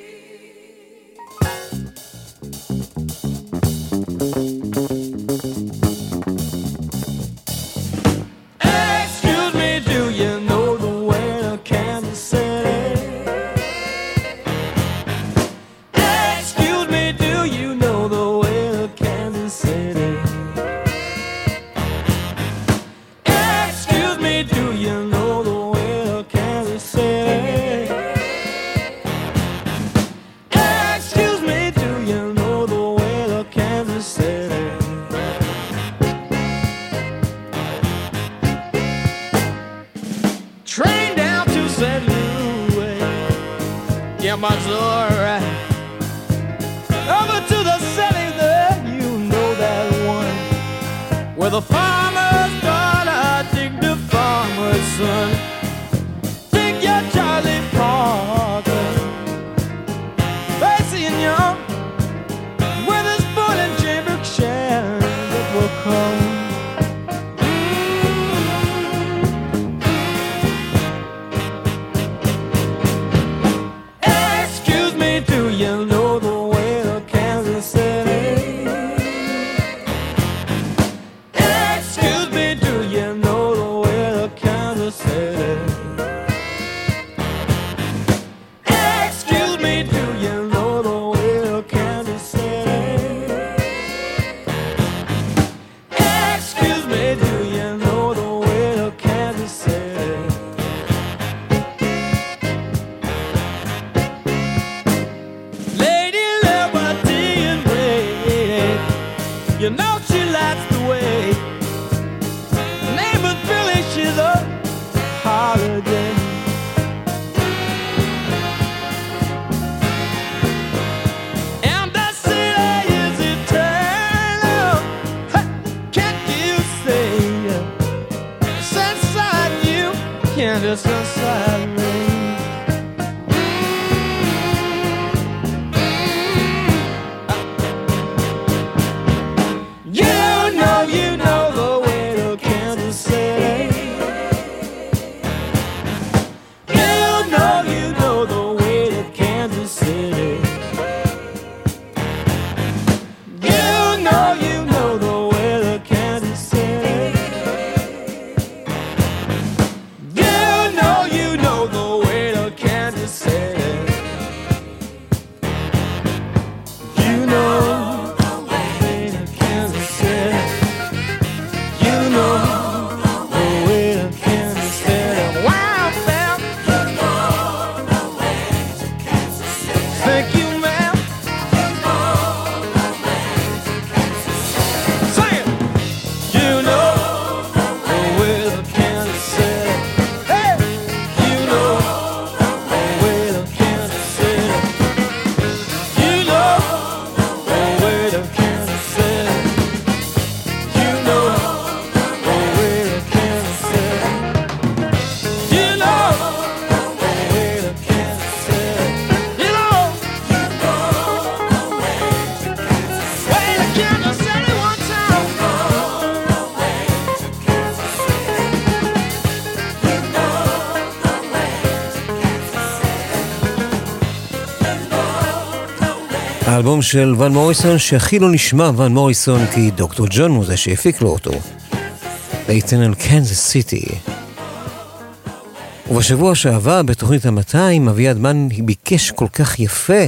האלבום של ון מוריסון, שהכי לא נשמע ון מוריסון כי דוקטור ג'ון הוא זה שהפיק לו אותו. ואיתן על קנזס סיטי. ובשבוע שעבר, בתוכנית ה-200, אביעד מן ביקש כל כך יפה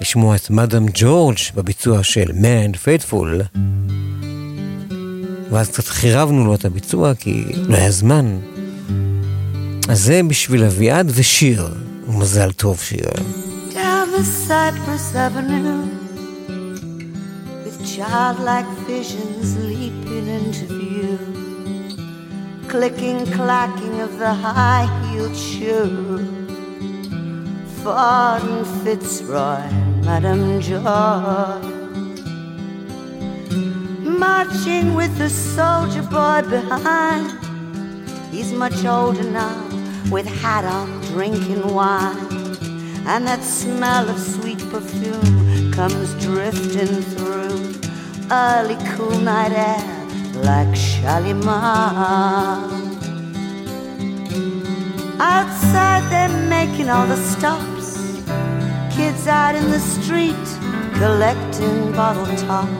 לשמוע את מאדם ג'ורג' בביצוע של Man Faithful. ואז קצת חירבנו לו את הביצוע כי לא היה זמן. אז זה בשביל אביעד ושיר, ומזל טוב שיהיה. the Cypress Avenue with childlike visions leaping into view. Clicking, clacking of the high heeled shoe. Ford Fitzroy, Madame George. Marching with the soldier boy behind. He's much older now, with hat on, drinking wine and that smell of sweet perfume comes drifting through early cool night air like Shalimar. Outside they're making all the stops, kids out in the street collecting bottle tops,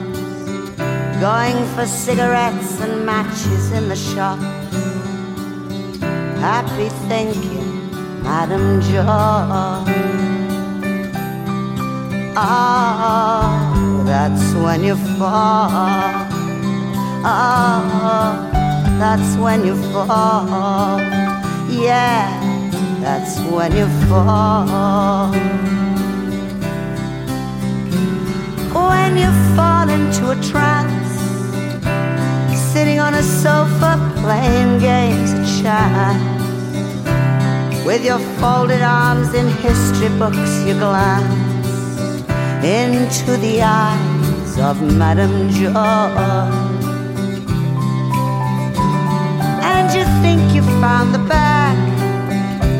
going for cigarettes and matches in the shop. Happy thinking Madam Joy. Ah, that's when you fall. Ah, that's when you fall. Yeah, that's when you fall. When you fall into a trance, sitting on a sofa playing games of chance. With your folded arms in history books, you glance into the eyes of Madame Joy. And you think you found the bag.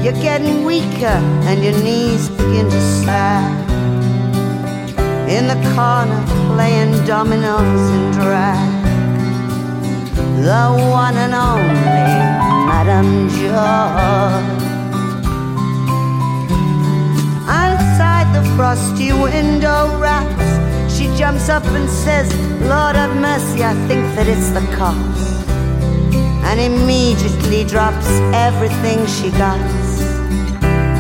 You're getting weaker and your knees begin to sag. In the corner, playing dominoes and drag. The one and only Madame Joy. Frosty window raps, she jumps up and says, Lord have mercy, I think that it's the cops. And immediately drops everything she got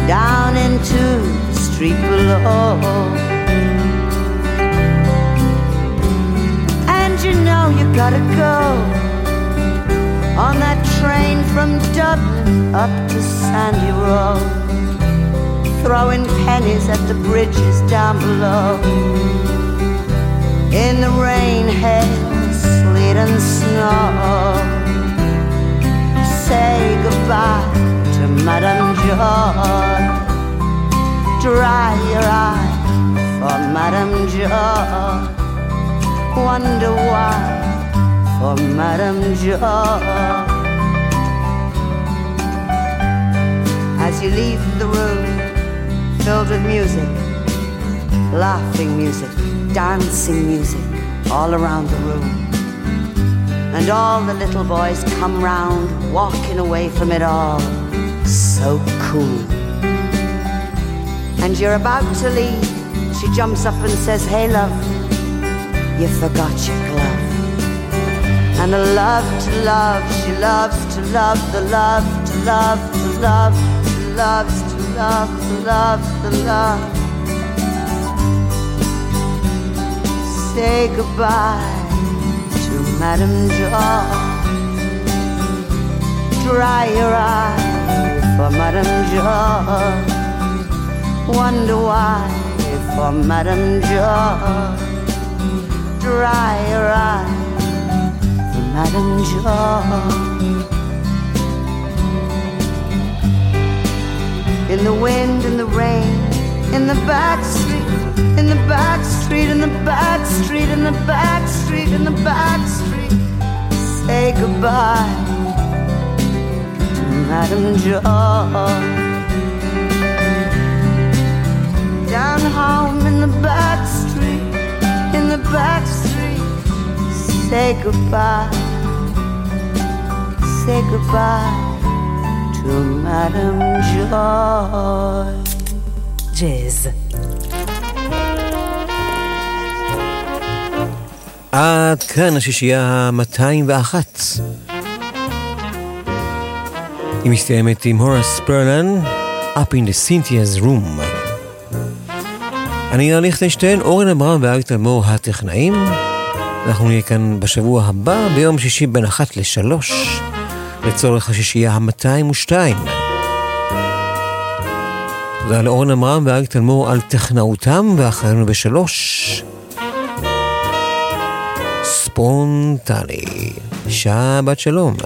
down into the street below. And you know you gotta go on that train from Dublin up to Sandy Row throwing pennies at the bridges down below. In the rain, hail, sleet, and snow. Say goodbye to Madame Joy. Dry your eye for Madame Joy. Wonder why for Madame Joy. As you leave the room, filled with music, laughing music, dancing music all around the room. And all the little boys come round, walking away from it all, so cool. And you're about to leave, she jumps up and says, Hey, love, you forgot your glove. And the love to love, she loves to love, the love to love, to love, to loves to love, the love, the love. Say goodbye to Madame Joy. Dry your eye for Madame Joy. Wonder why for Madame Joy. Dry your eye for Madame Joy. In the wind, in the rain, in the back street, in the back street, in the back street, in the back street, in the back street. Say goodbye to Madame Joy. Down home in the back street, in the back street. Say goodbye, say goodbye. To Madame Joy. ג'אז. עד כאן השישייה ה-201. היא מסתיימת עם הורס פרלן, Up in the Cynthia's Room. אני ניר ליכטנשטיין, אורן אברהם ואריק תלמור הטכנאים. אנחנו נהיה כאן בשבוע הבא, ביום שישי בין אחת לשלוש. לצורך השישייה ה-202. תודה לאורן עמרם ואריק תלמור על טכנאותם, ואחרינו בשלוש. ספונטני. שבת שלום.